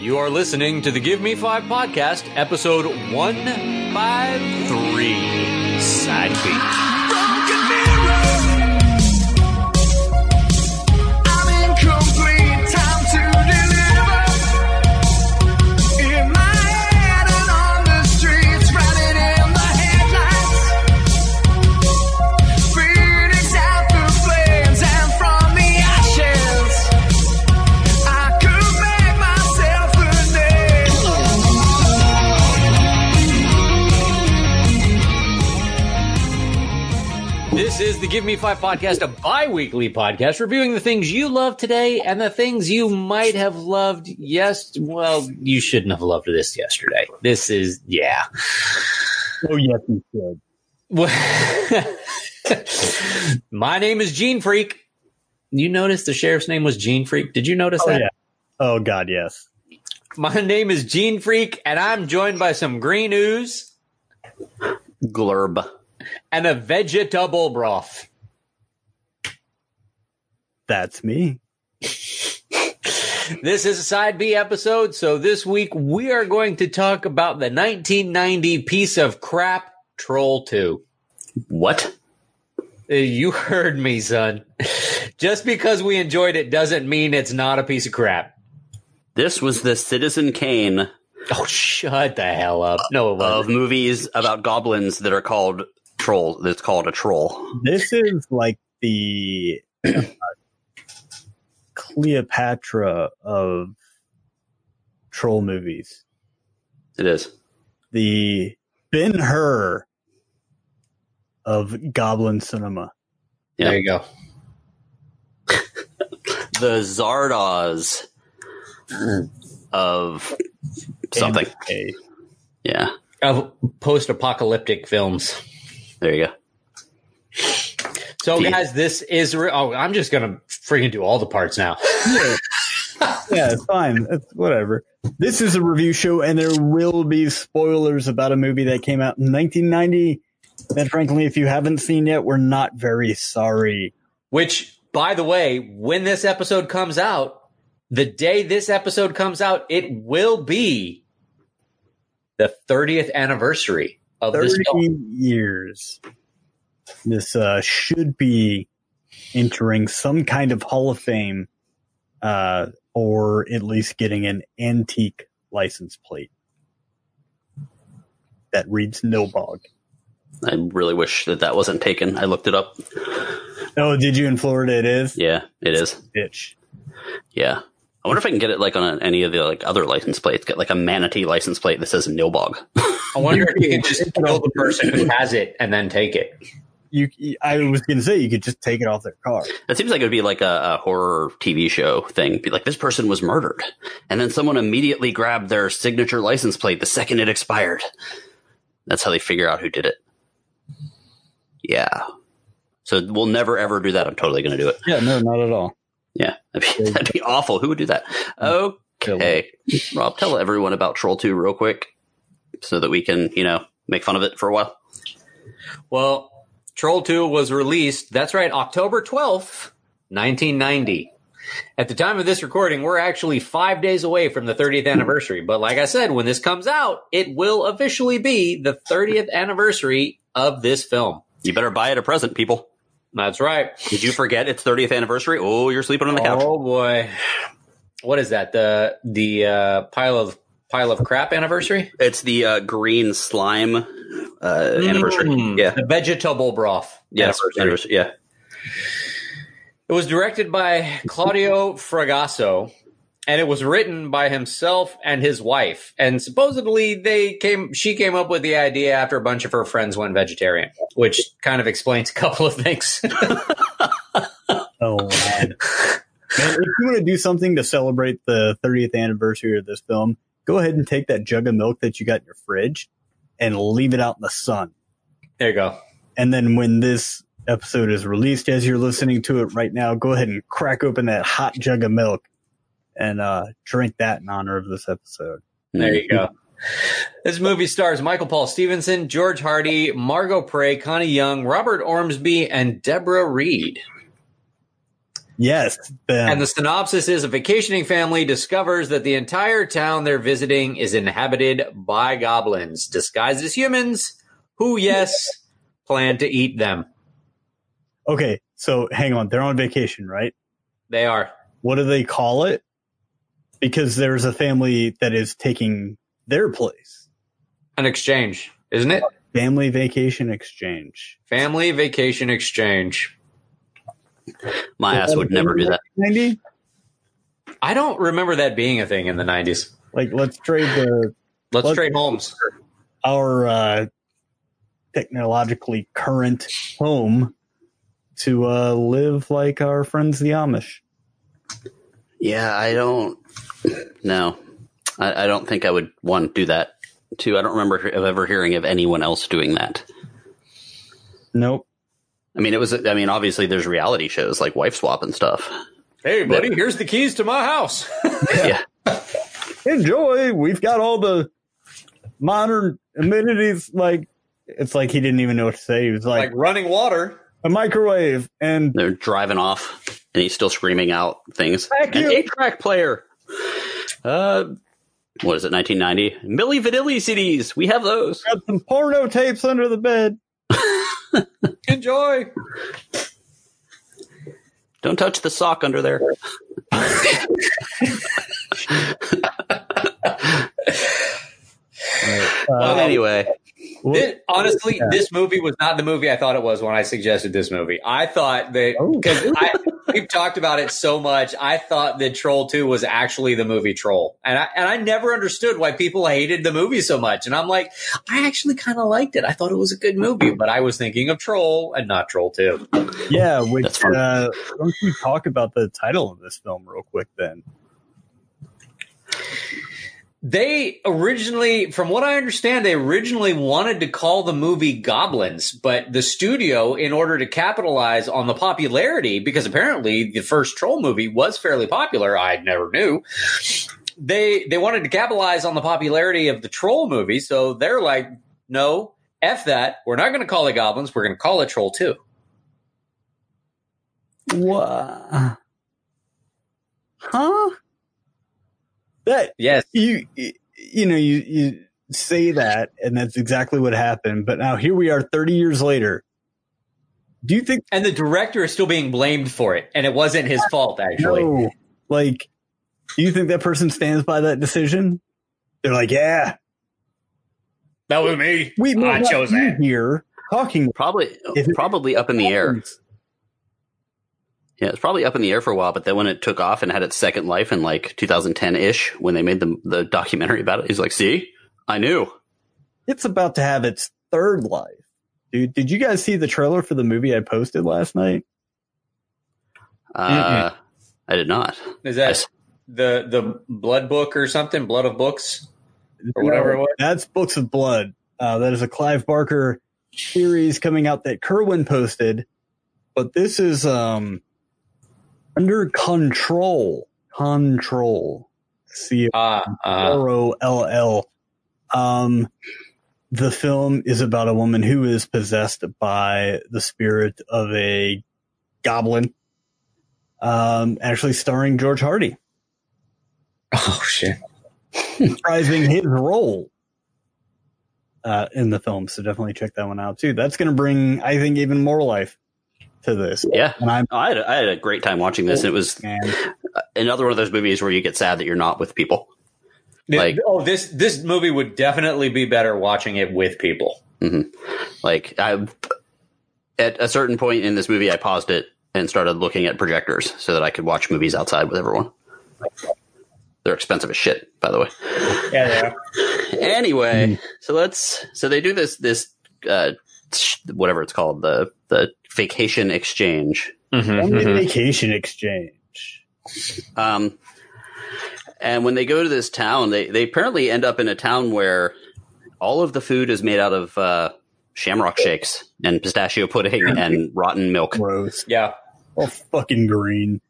You are listening to the Give Me Five podcast, episode 153, Side B. Give Me Five podcast, a bi weekly podcast reviewing the things you love today and the things you might have loved. Yes, well, you shouldn't have loved this yesterday. This is, yeah. Oh yes, you should. My name is Gene Freak. You noticed the sheriff's name was Gene Freak? Did you notice Oh that? yeah. Oh god, yes. My name is Gene Freak, and I'm joined by some green ooze Glurb. And a vegetable broth. That's me. This is a side B episode, so this week we are going to talk about the 1990 piece of crap, Troll 2. What? Uh, You heard me, son. Just because we enjoyed it doesn't mean it's not a piece of crap. This was the Citizen Kane Oh, shut the hell up. No, it of wasn't. movies about goblins that are called troll. That's called a troll. This is like the uh, Cleopatra of troll movies. It is. The Ben Hur of goblin cinema. There you go. The Zardoz of something. Okay. Yeah. Of post apocalyptic films. There you go. So, Yeah. guys, this is. Re- oh, I'm just going to freaking do all the parts now. Yeah, it's fine. It's whatever. This is a review show, and there will be spoilers about a movie that came out in 1990. That, frankly, if you haven't seen yet, we're not very sorry. Which, by the way, when this episode comes out, the day this episode comes out, it will be the 30th anniversary of this film. years. This uh, should be entering some kind of Hall of Fame, uh, or at least getting an antique license plate that reads Nilbog. I really wish that that wasn't taken. I looked it up. Oh, did you in Florida? It is. Yeah, it is. Bitch. Yeah. I wonder if I can get it like on any of the like other license plates. Get like a manatee license plate that says Nilbog. I wonder if you can just kill the person who has it and then take it. You, I was going to say you could just take it off their car. That seems like it would be like a, a horror TV show thing. Be like, this person was murdered. And then someone immediately grabbed their signature license plate the second it expired. That's how they figure out who did it. Yeah. So we'll never ever do that. I'm totally going to do it. Yeah, no, not at all. Yeah. That'd be, that'd be awful. Who would do that? Okay. Rob, tell everyone about Troll 2 real quick so that we can, you know, make fun of it for a while. Well, Troll 2 was released, that's right, October 12th, 1990. At the time of this recording, we're actually five days away from the 30th anniversary. But like I said, when this comes out, it will officially be the 30th anniversary of this film. You better buy it a present, people. That's right. Did you forget it's 30th anniversary? Oh, you're sleeping on the couch. Oh boy. What is that? The the uh, pile of pile of crap anniversary? It's the uh, green slime uh, anniversary. Mm, Yeah. The vegetable broth. Yes. anniversary. Anniversary. Yeah. It was directed by Claudio Fragasso, and it was written by himself and his wife. And supposedly they came she came up with the idea after a bunch of her friends went vegetarian, which kind of explains a couple of things. Oh, wow. Man, if you want to do something to celebrate the 30th anniversary of this film, go ahead and take that jug of milk that you got in your fridge and leave it out in the sun. there you go. And then when this episode is released, as you're listening to it right now, go ahead and crack open that hot jug of milk and uh, drink that in honor of this episode. There you go. This movie stars Michael Paul Stephenson, George Hardy, Margo Prey, Connie Young, Robert Ormsby, and Deborah Reed. Yes. them. And the synopsis is a vacationing family discovers that the entire town they're visiting is inhabited by goblins disguised as humans who, yes, plan to eat them. okay, so hang on. They're on vacation, right? They are. What do they call it? Because there's a family that is taking their place. An exchange, isn't it? Family vacation exchange. Family vacation exchange. My ass would never do that. 90? I don't remember that being a thing in the 90s. Like, let's trade the Let's Let's- trade homes. our uh, technologically current home to uh, live like our friends the Amish. Yeah, I don't. No, I, I don't think I would one do that. Two, I don't remember of ever hearing of anyone else doing that. Nope. I mean, it was. I mean, obviously, there's reality shows like Wife Swap and stuff. Hey, buddy, here's the keys to my house. Yeah, Enjoy. We've got all the modern amenities. Like, it's like he didn't even know what to say. He was like, like running water. a microwave and they're driving off, and he's still screaming out things. Thank An you. eight-track player. Uh, what is it? 1990. Milli Vanilli CDs. We have those. got some porno tapes under the bed. Enjoy. Don't touch the sock under there. Uh, anyway, Thi- honestly, Yeah. this movie was not the movie I thought it was when I suggested this movie. I thought that Oh. because we've talked about it so much, I thought that Troll Two was actually the movie Troll, and I and I never understood why people hated the movie so much. And I'm like, I actually kind of liked it. I thought it was a good movie, but I was thinking of Troll and not Troll Two. yeah, which uh, don't you talk about the title of this film real quick then? They originally, from what I understand, they originally wanted to call the movie Goblins, but the studio, in order to capitalize on the popularity, because apparently the first Troll movie was fairly popular, I never knew. They they wanted to capitalize on the popularity of the Troll movie, so they're like, no, f that. We're not going to call it Goblins. We're going to call it Troll Two. What? Huh? That Yes, you you know you you say that and that's exactly what happened but now here we are 30 years later do you think and the director is still being blamed for it, and it wasn't his fault actually. no like do you think that person stands by that decision they're like yeah That was me. we might I chose that. here talking probably If it- probably up in the air. Yeah, it's probably up in the air for a while, but then when it took off and had its second life in like 2010 ish, when they made the the documentary about it, he's like, "See, I knew." it's about to have its third life dude did you guys see the trailer for the movie i posted last night Uh, I did not. Is that Yes. the the blood book or something? Blood of books or whatever it was. That's Books of Blood. Uh, that is a Clive Barker series coming out that Kerwin posted, but this is um under control. Control. C R O L L. Um, the film is about a woman who is possessed by the spirit of a goblin. Um, actually starring George Hardy, oh shit. reprising his role uh, in the film. So definitely check that one out too. That's going to bring, I think, even more life to this. Yeah, And I'm, I had a, I had a great time watching this. It was man, another one of those movies where you get sad that you're not with people. Like- oh, this this movie would definitely be better watching it with people. Like I, at a certain point in this movie, I paused it and started looking at projectors so that I could watch movies outside with everyone. They're expensive as shit, by the way. Yeah, Anyway, so let's so they do this this uh whatever it's called the the vacation exchange. family vacation exchange. Um, and when they go to this town, they they apparently end up in a town where all of the food is made out of uh, shamrock shakes and pistachio pudding and rotten milk. Gross. yeah. All fucking green.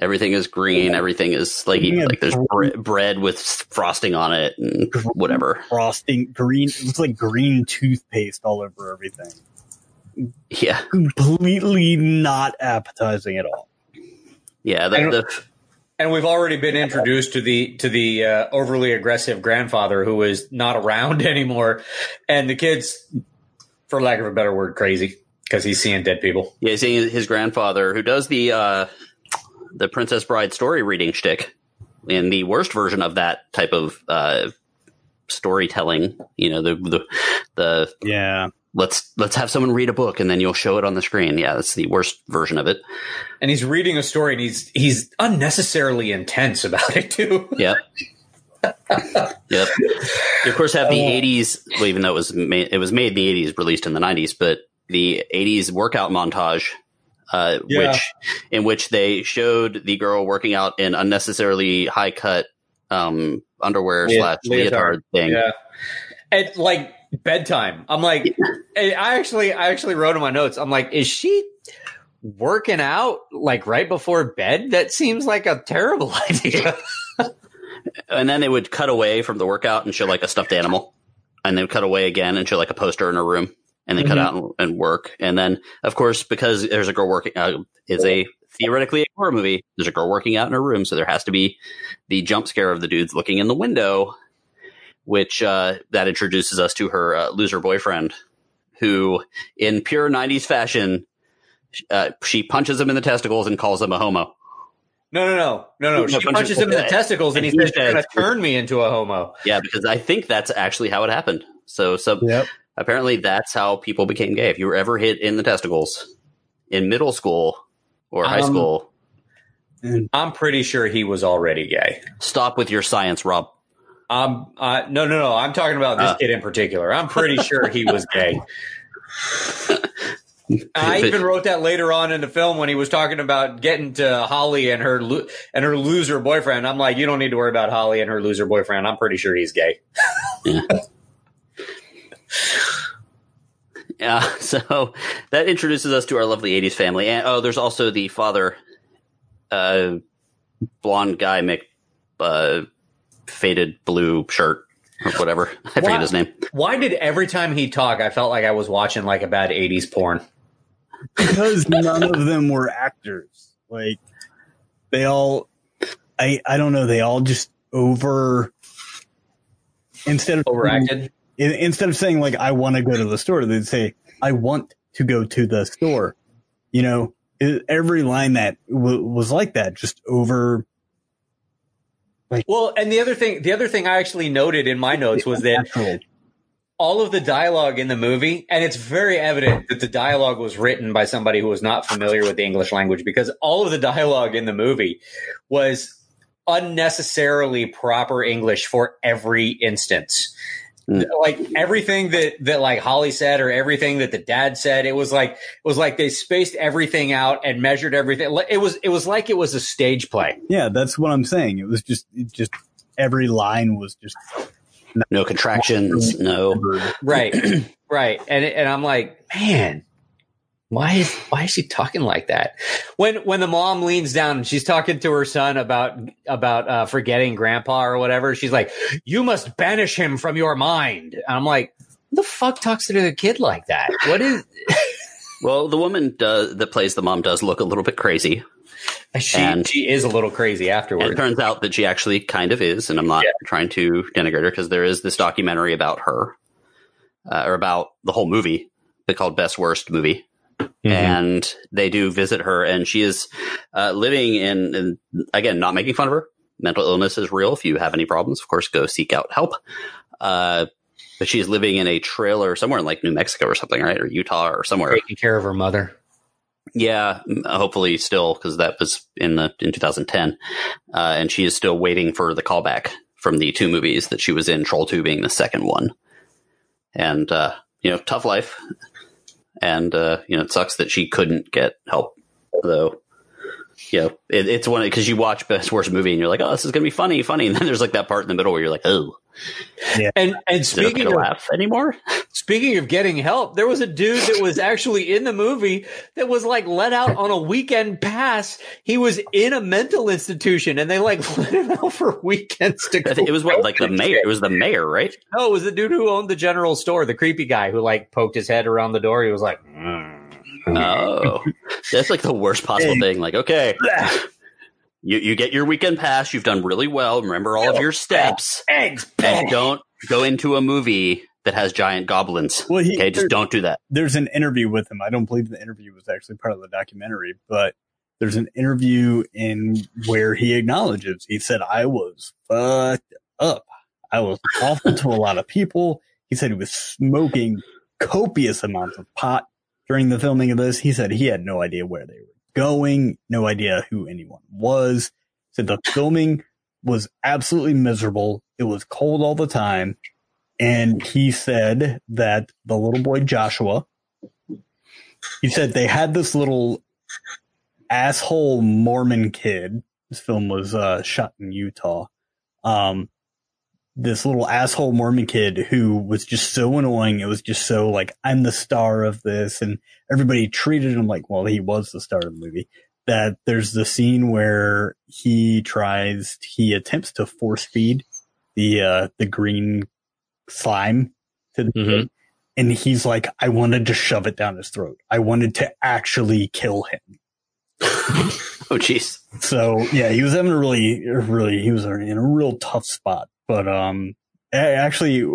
Everything is green. Everything is like Yeah. like there's bre- bread with frosting on it and whatever. Frosting, green. It looks like green toothpaste all over everything. Yeah, Completely not appetizing at all. Yeah, the, I don't- the, And we've already been introduced to the to the uh, overly aggressive grandfather who is not around anymore, and the kids, for lack of a better word, crazy because he's seeing dead people. yeah, seeing his grandfather who does the uh, the Princess Bride story reading shtick in the worst version of that type of uh, storytelling. You know, the the the Yeah. Let's let's have someone read a book and then you'll show it on the screen. Yeah, that's the worst version of it. And he's reading a story, and he's he's unnecessarily intense about it too. Yep. yep. You of course have the Oh. '80s. Well, even though it was made, it was made in the '80s, released in the '90s, but the '80s workout montage, uh, Yeah. which in which they showed the girl working out in unnecessarily high cut um, underwear Le- slash leotard leotard. thing. Yeah, and like bedtime. I'm like, I actually I actually wrote in my notes. I'm like, is she working out like right before bed? That seems like a terrible idea. And then they would cut away from the workout and show like a stuffed animal, and they would cut away again and show like a poster in her room, and then cut Mhm. out and, and work. And then, of course, because there's a girl working, uh, is a theoretically a horror movie. There's a girl working out in her room, so there has to be the jump scare of the dudes looking in the window, which uh, that introduces us to her uh, loser boyfriend, who, in pure '90s fashion, uh, she punches him in the testicles and calls him a homo. No, no, no, no, no. No, She punches punches him in the the- testicles, and he and he says, "You're going to turn me into a homo." Yeah, because I think that's actually how it happened. So, so Yep. apparently that's how people became gay. If you were ever hit in the testicles in middle school or high Um, school, I'm pretty sure he was already gay. stop with your science, Rob. Um, uh, no, no, no. I'm talking about this Uh. kid in particular. I'm pretty sure he was gay. I even wrote that later on in the film when he was talking about getting to Holly and her lo- and her loser boyfriend. I'm like, you don't need to worry about Holly and her loser boyfriend. I'm pretty sure he's gay. Yeah, so that introduces us to our lovely '80s family. And oh, there's also the father, uh, blonde guy, Mick, uh, faded blue shirt or whatever. I forget Wow. his name. Why did every time he talked, I felt like I was watching like a bad '80s porn? because none of them were actors. Like they all, I I don't know. They all just over instead of Overacted. in- instead of saying like I want to go to the store, they'd say I want to go to the store. You know, it, every line that w- was like that, just over. Well, and the other thing, the other thing I actually noted in my notes was that all of the dialogue in the movie, and it's very evident that the dialogue was written by somebody who was not familiar with the English language because all of the dialogue in the movie was unnecessarily proper English for every instance. Mm. Like everything that that like Holly said or everything that the dad said, it was like it was like they spaced everything out and measured everything. It was it was like it was a stage play. Yeah, that's what I'm saying. It was just it just every line was just No contractions. No. Right. right. And and I'm like, man, why is why is she talking like that? When when the mom leans down and she's talking to her son about about uh, forgetting grandpa or whatever, she's like, "You must banish him from your mind." And I'm like, the fuck talks to the kid like that? What is?" Well, the woman does, that plays the mom does look a little bit crazy. She And- she is a little crazy And it turns out that she actually kind of is, and I'm not Yeah. trying to denigrate her because there is this documentary about her, uh, or about the whole movie, they called Best Worst Movie, Mm-hmm. and they do visit her, and she is uh, living in, in, again, not making fun of her. Mental illness is real. If you have any problems, of course, go seek out help. Uh, but she's living in a trailer somewhere in like New Mexico or something, right, or Utah or somewhere. Taking care of her mother. Yeah, hopefully still because that was in the in 2010, uh, and she is still waiting for the callback from the two movies that she was in. Troll Two being the second one, and uh, you know, tough life, and uh, you know, it sucks that she couldn't get help though. You know, it, it's one because you watch Best Worst Movie and you're like, oh, this is gonna be funny, funny, and then there's like that part in the middle where you're like, oh, And and okay speaking of laugh anymore? Speaking of getting help, there was a dude that was actually in the movie that was like let out on a weekend pass. He was in a mental institution and they like let him out for weekends to it was what like the mayor. It was the mayor, right? No, it was the dude who owned the general store, the creepy guy who like poked his head around the door. He was like, "Mm." Oh, that's like the worst possible thing. Like, okay, You you get your weekend pass. You've done really well. Remember all of your steps, Eggs. and don't go into a movie that has giant goblins. Well, he, Okay, just don't do that. there's an interview with him. I don't believe the interview was actually part of the documentary, but there's an interview in where he acknowledges he said I was fucked up. I was awful to a lot of people. He said he was smoking copious amounts of pot during the filming of this. He said he had no idea where they were going, no idea who anyone was. Said the filming was absolutely miserable. It was cold all the time. And he said that the little boy Joshua, he said they had this little asshole Mormon kid. This film was uh, shot in Utah. Um, this little asshole Mormon kid who was just so annoying. It was just so like, I'm the star of this. And everybody treated him like, well, he was the star of the movie. That there's the scene where he tries, he attempts to force feed the, uh, the green slime to the Mhm. kid. And he's like, I wanted to shove it down his throat. I wanted to actually kill him. Oh, jeez. So yeah, he was having a really, really, he was in a real tough spot. But um, actually,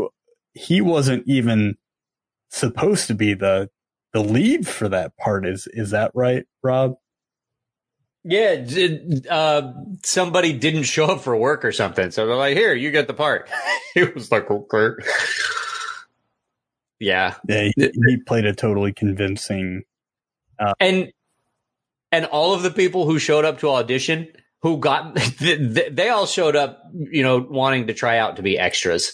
he wasn't even supposed to be the the lead for that part. Is is that right, Rob? Yeah, uh, somebody didn't show up for work or something, so they're like, "Here, you get the part." he was like, "Okay." Yeah, Yeah, he, he played a totally convincing. and and all of the people who showed up to audition, who got, they, all showed up, you know, wanting to try out to be extras,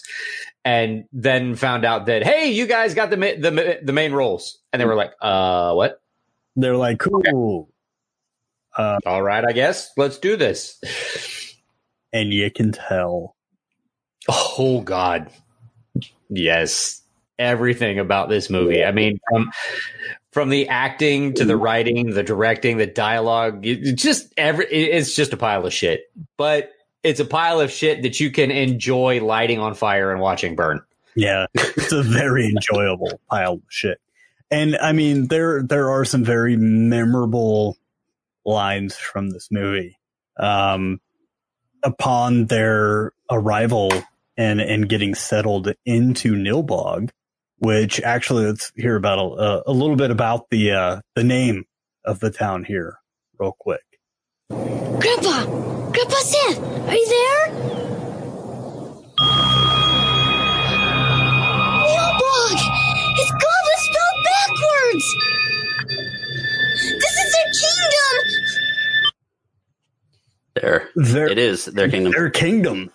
and then found out that, hey, you guys got the ma- the ma- the main roles, and they were like, "Uh, what? They're like, cool, All right, I guess let's do this." and you can tell. Oh God. Yes. Everything about this movie. I mean, from from the acting to the writing, the directing, the dialogue, it- just every it's just a pile of shit. But it's a pile of shit that you can enjoy lighting on fire and watching burn. Yeah, it's a very enjoyable pile of shit. And I mean, there there are some very memorable lines from this movie. Um, upon their arrival and and getting settled into Nilbog, which actually let's hear about a, a little bit about the uh, the name of the town here, real quick. Grandpa! Grandpa Seth! Are you there? Nilbog! It's Goblin spelled backwards! This is their kingdom! There, Their it is their kingdom. their kingdom,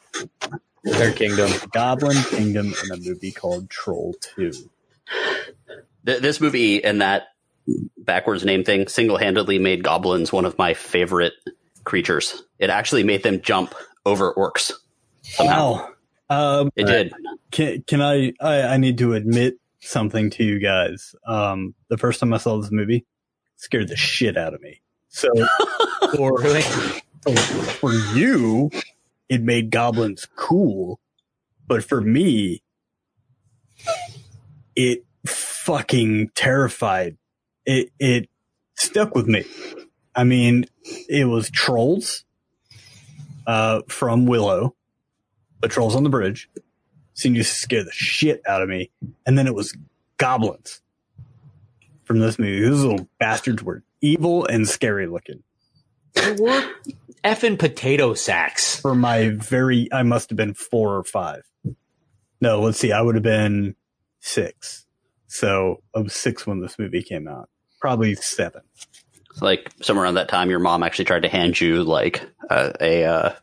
Their kingdom. Goblin Kingdom, in a movie called Troll Two. Th- this movie and that backwards name thing single handedly made goblins one of my favorite creatures. It actually made them jump over orcs. Somehow. Wow. Um, It did. Can can I, I I need to admit something to you guys. Um the first time I saw this movie it scared the shit out of me. So for for, for you it made goblins cool, but for me it fucking terrified. It it stuck with me. I mean, it was trolls uh from Willow, the trolls on the bridge seemed to scare the shit out of me. And then it was goblins from this movie. Those little bastards were evil and scary looking. They were effing potato sacks. For my very, I must have been four or five. No, let's see. I would have been six. So I was six when this movie came out. Probably seven. Like somewhere around that time, your mom actually tried to hand you like a, a uh,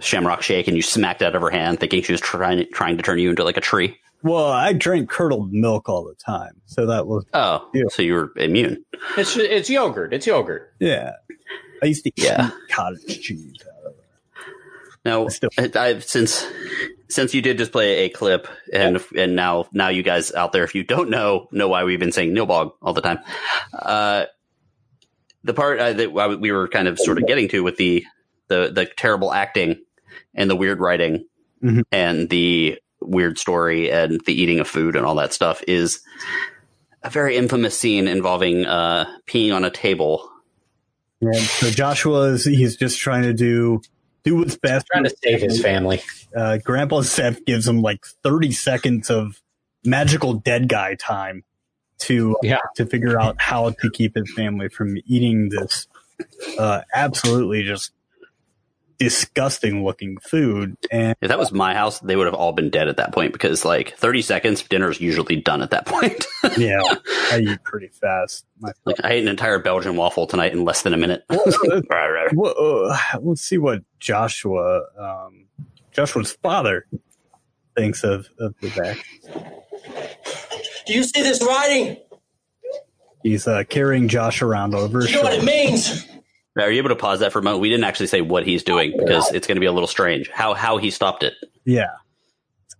shamrock shake, and you smacked it out of her hand, thinking she was trying trying to turn you into like a tree. Well, I drank curdled milk all the time. So that was, Oh, Yeah. so you were immune. It's it's yogurt. It's yogurt. yeah. I used to eat Yeah. cottage cheese. out of it. Now, I've since since you did just play a clip, and and now now you guys out there, if you don't know, know why we've been saying Nilbog all the time. Uh, the part uh, that we were kind of sort of getting to with the the the terrible acting and the weird writing Mhm. and the weird story and the eating of food and all that stuff is a very infamous scene involving uh, peeing on a table And so Joshua is he's just trying to do do what's best. Trying to save his family. Uh, Grandpa Seth gives him like 30 seconds of magical dead guy time to Yeah. to figure out how to keep his family from eating this uh, absolutely just disgusting looking food. And If that was my house, they would have all been dead at that point because like 30 seconds, dinner's usually done at that point. yeah, I eat pretty fast. Like I ate an entire Belgian waffle tonight in less than a minute. Well, uh, let's see what Joshua, um, Joshua's father, thinks of of the back. Do you see this writing? He's uh, carrying Josh around over Do you know what it means? Are you able to pause that for a moment? We didn't actually say what he's doing because it's going to be a little strange. How how he stopped it. Yeah,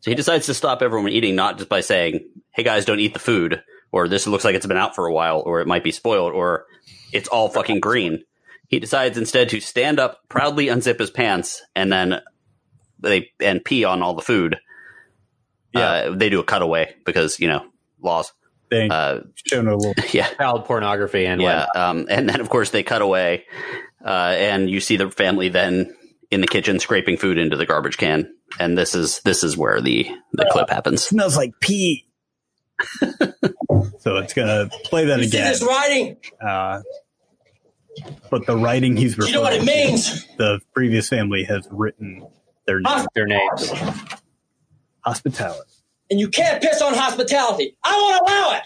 So he decides to stop everyone eating, not just by saying, "Hey guys, don't eat the food," or "This looks like it's been out for a while," or "It might be spoiled," or "It's all fucking green." He decides instead to stand up, proudly unzip his pants, and then they and pee on all the food. Yeah. Uh, they do a cutaway because you know laws. They Uh, shown a little. yeah, Child pornography and yeah. whatnot. Um, and then of course they cut away, uh, and you see the family then in the kitchen scraping food into the garbage can. And this is this is where the the clip happens. Smells like pee. so it's gonna play that You see again. this writing? Uh, but the writing he's Do you know what it referring to, means? the previous family has written their name, Their names. hospitality. And you can't piss on hospitality. I won't allow it.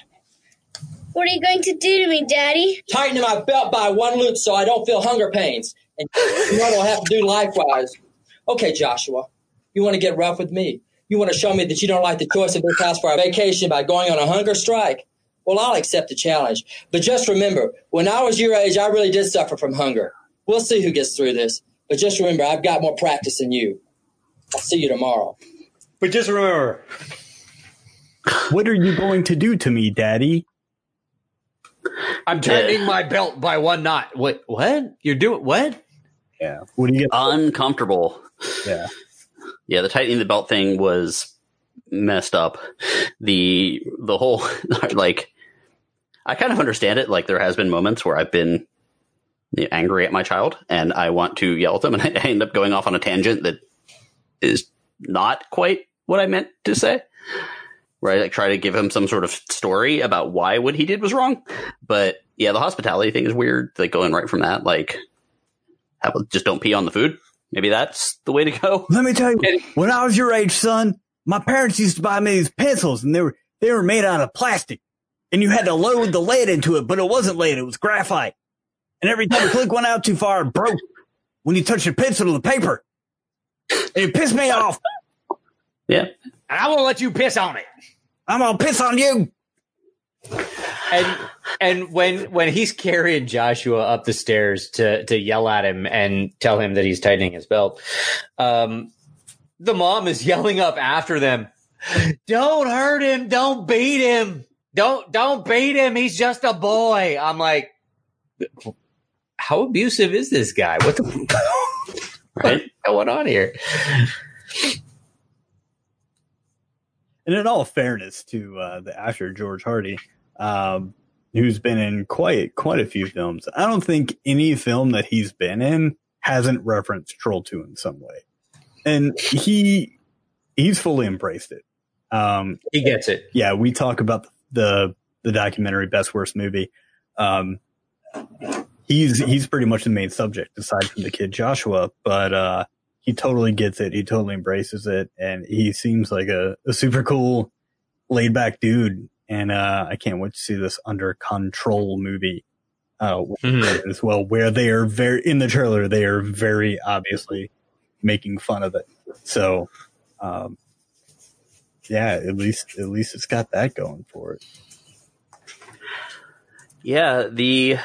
What are you going to do to me, Daddy? Tighten my belt by one loop so I don't feel hunger pains. And you know what I'll have to do likewise. Okay, Joshua, you want to get rough with me? You want to show me that you don't like the choice of this house for a vacation by going on a hunger strike? Well, I'll accept the challenge. But just remember, when I was your age, I really did suffer from hunger. We'll see who gets through this. But just remember, I've got more practice than you. I'll see you tomorrow. But just remember, What are you going to do to me, Daddy? I'm tightening my belt by one knot. What? What? You're doing what? Yeah. What do you get? Uncomfortable. yeah. Yeah, the tightening the belt thing was messed up. The the whole like I kind of understand it. Like there has been moments where I've been angry at my child and I want to yell at them, and I end up going off on a tangent that is not quite what I meant to say. Where I like try to give him some sort of story about why what he did was wrong. But yeah, the hospitality thing is weird. Like going right from that, like have, just don't pee on the food. Maybe that's the way to go. Let me tell you, when I was your age, son, my parents used to buy me these pencils and they were, they were made out of plastic and you had to load the lead into it, but it wasn't lead. It was graphite. And every time the click went out too far, it broke when you touched your pencil to the paper. And it pissed me off. Yeah. And I won't let you piss on it. I'm going to piss on you. And and when when he's carrying Joshua up the stairs to to yell at him and tell him that he's tightening his belt, um, the mom is yelling up after them, "Don't hurt him! Don't beat him! Don't don't beat him! He's just a boy." I'm like, how abusive is this guy? What the Right. what's going on here? And in all fairness to uh, the actor George Hardy, um, who's been in quite quite a few films, I don't think any film that he's been in hasn't referenced Troll Two in some way, and he he's fully embraced it. Um, He gets it. yeah, we talk about the the documentary Best Worst Movie. Um, he's he's pretty much the main subject aside from the kid Joshua, but uh, he totally gets it. He totally embraces it, and he seems like a, a super cool, laid back dude. And uh, I can't wait to see this Under Control movie uh, Mhm. as well, where they are very in the trailer. They are very obviously making fun of it. So, um, yeah, at least at least it's got that going for it. Yeah, the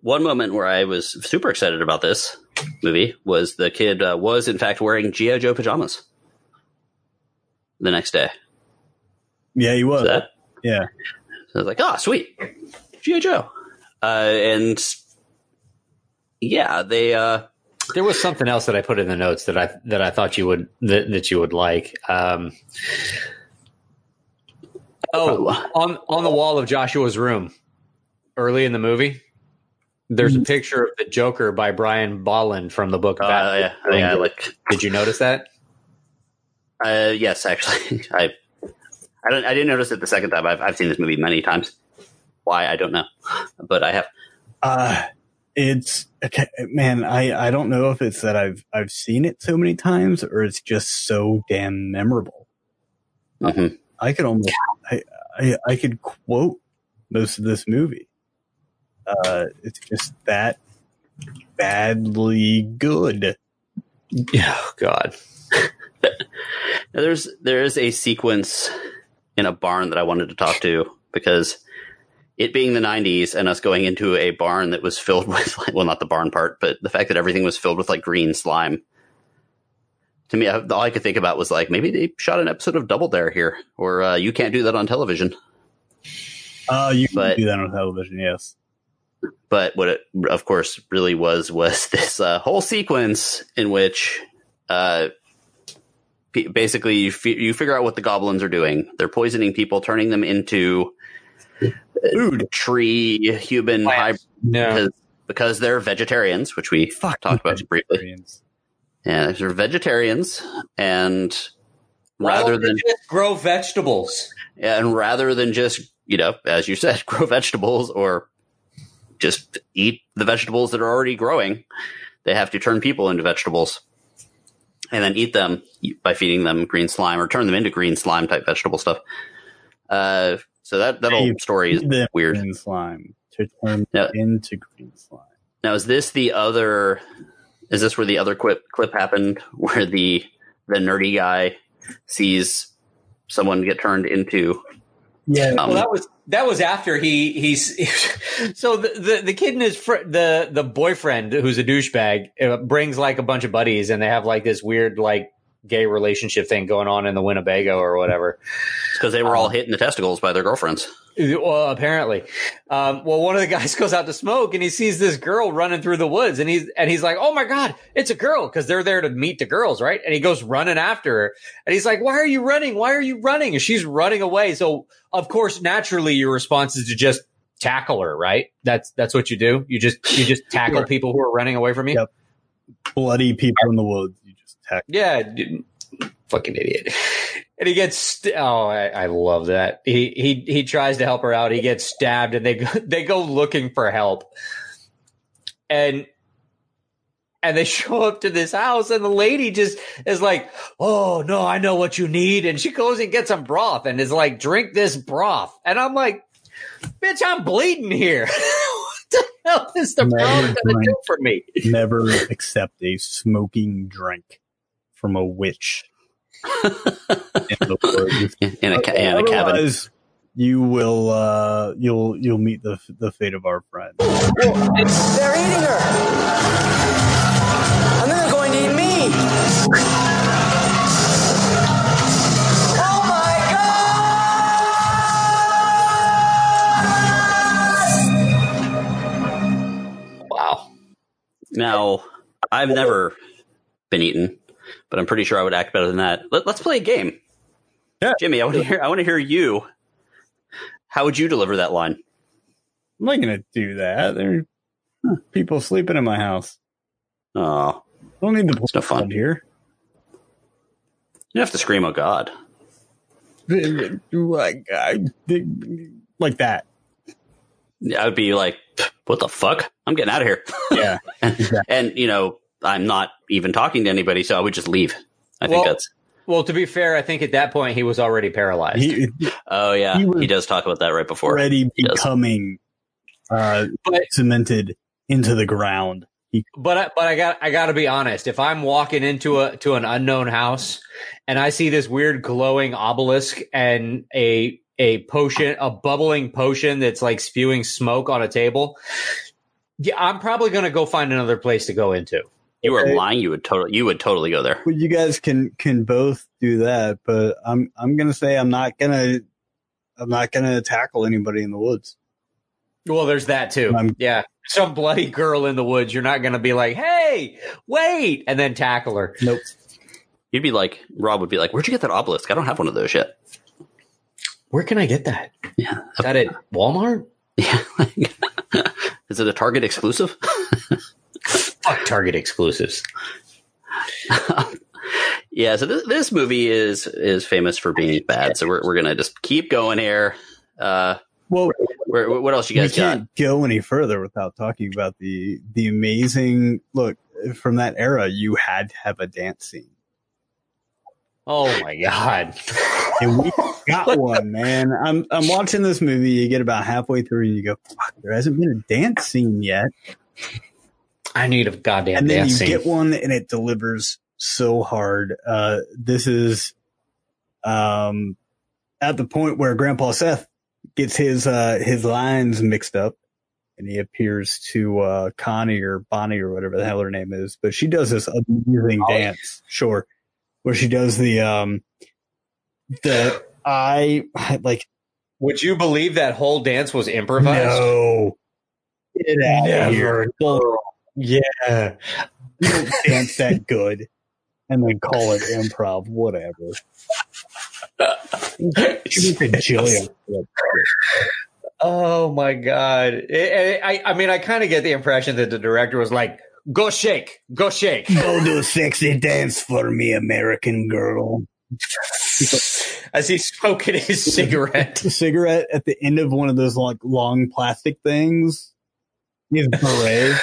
one moment where I was super excited about this movie was the kid uh, was in fact wearing GI Joe pajamas the next day. Yeah, he was. So that Yeah, so I was like, oh, sweet, GI Joe, uh, and yeah, they uh, There was something else that I put in the notes that I that I thought you would that, that you would like. Um, oh, on on the wall of Joshua's room, early in the movie, There's a picture of the Joker by Brian Bolland from the book. Uh, Batman. yeah, yeah, like Did you notice that? uh, yes, actually, I I don't I didn't notice it the second time. I've I've seen this movie many times. Why I don't know, but I have. Uh, it's okay, man. I I don't know if it's that I've I've seen it so many times or it's just so damn memorable. Mhm. I could almost I, I I could quote most of this movie. Uh, it's just that badly good. Oh, God. There's there is a sequence in a barn that I wanted to talk to because it being the 90s and us going into a barn that was filled with like, well not the barn part but the fact that everything was filled with like green slime to me I, all I could think about was like maybe they shot an episode of Double Dare here or uh, you can't do that on television Uh, you can But- do that on television, yes. But what it of course really was was this uh, whole sequence in which uh, p- basically you, f- you figure out what the goblins are doing they're poisoning people turning them into Food. tree human hybrid No. because, because they're vegetarians which we Fuck talked about briefly vegetarians. yeah they're vegetarians and rather Why don't than just grow vegetables. and rather than just you know as you said grow vegetables or just eat the vegetables that are already growing they have to turn people into vegetables and then eat them by feeding them green slime or turn them into green slime type vegetable stuff uh, so that that whole Hey, story is The weird green slime to turn Yeah. into green slime. now is this the other is this where the other clip clip happened where the the nerdy guy sees someone get turned into Yeah, um, Well, that was that was after he he's so the the, the kid and his fr- the the boyfriend who's a douchebag uh, brings like a bunch of buddies and they have like this weird like gay relationship thing going on in the Winnebago or whatever. because they were all hit in the testicles by their girlfriends Well, apparently, um, well, one of the guys goes out to smoke and he sees this girl running through the woods and he's and he's like, "Oh my god, it's a girl!" Because they're there to meet the girls, right? And he goes running after her and he's like, "Why are you running? Why are you running?" And she's running away. So, of course, naturally, your response is to just tackle her, right? That's that's what you do. You just you just tackle people who are running away from you. Yep. bloody people in the woods. Attack. Yeah, dude, fucking idiot. And he gets st- oh, I, I love that. He he he tries to help her out. He gets stabbed, and they go, they go looking for help, and and they show up to this house, and the lady just is like, "Oh no, I know what you need," and she goes and gets some broth, and is like, "Drink this broth," and I'm like, "Bitch, I'm bleeding here." what the hell is the Never broth gonna drink. do for me? Never accept a smoking drink from a witch. in the in a, ca- in a cabin. Otherwise, you will uh, you'll you'll meet the the fate of our friend. They're eating her. And then they're going to eat me. Oh my God! Wow. Now, I've never been eaten, but I'm pretty sure I would act better than that. Let, us play a game. Yeah. Jimmy, I want to hear. I want to hear you. How would you deliver that line? I'm not gonna do that. Uh, there are people sleeping in my house. Oh, I don't need the no fun. here. you have to scream, "Oh God!" Like, I, like that. I would be like, "What the fuck? I'm getting out of here." Yeah. and, and you know, I'm not even talking to anybody, so I would just leave. I think that's. Well, to be fair, I think at that point he was already paralyzed. He, Oh yeah, he he, does talk about that right before. already He becoming uh, But- cemented into the ground. He, but I, but I got I got to be honest. If I'm walking into a to an unknown house and I see this weird glowing obelisk and a a potion, a bubbling potion that's like spewing smoke on a table, yeah, I'm probably going to go find another place to go into. You were Okay. lying. You would totally. You would totally go there. well, you guys can can both do that, but I'm I'm gonna say I'm not gonna I'm not gonna tackle anybody in the woods. Well, there's that too. I'm- yeah, some bloody girl in the woods. You're not going to be like, "Hey, wait," and then tackle her. Nope. You'd be like, Rob would be like, "Where'd you get that obelisk? I don't have one of those yet." Where can I get that? Yeah, Is that at Walmart? yeah. Is it a Target exclusive? Fuck Target exclusives. yeah. So this, this movie is is famous for being bad. So we're we're gonna just keep going here. Uh, Well, where, what else you guys got? can't go any further without talking about the the amazing look from that era. You had to have a dance scene, Oh my god. and we got one, man. I'm I'm watching this movie. You get about halfway through, and you go, "Fuck, there hasn't been a dance scene yet." I need a goddamn and then dance you scene. get one and it delivers so hard. Uh, this is, um, at the point where Grandpa Seth gets his, uh, his lines mixed up and he appears to, uh, Connie or Bonnie or whatever the hell her name is, but she does this amazing dance, sure, where she does the, um, the, I, like, Would you believe that whole dance was improvised? no. Get out Never. of here. Yeah. you don't dance that good and then call it improv, whatever. She went to jail. Oh my god! It- I, I mean, I kind of get the impression that the director was like, "Go shake, go shake," Go do a sexy dance for me, American girl. as he's smoking his cigarette. Cigarette at the end of one of those like long plastic things. His beret.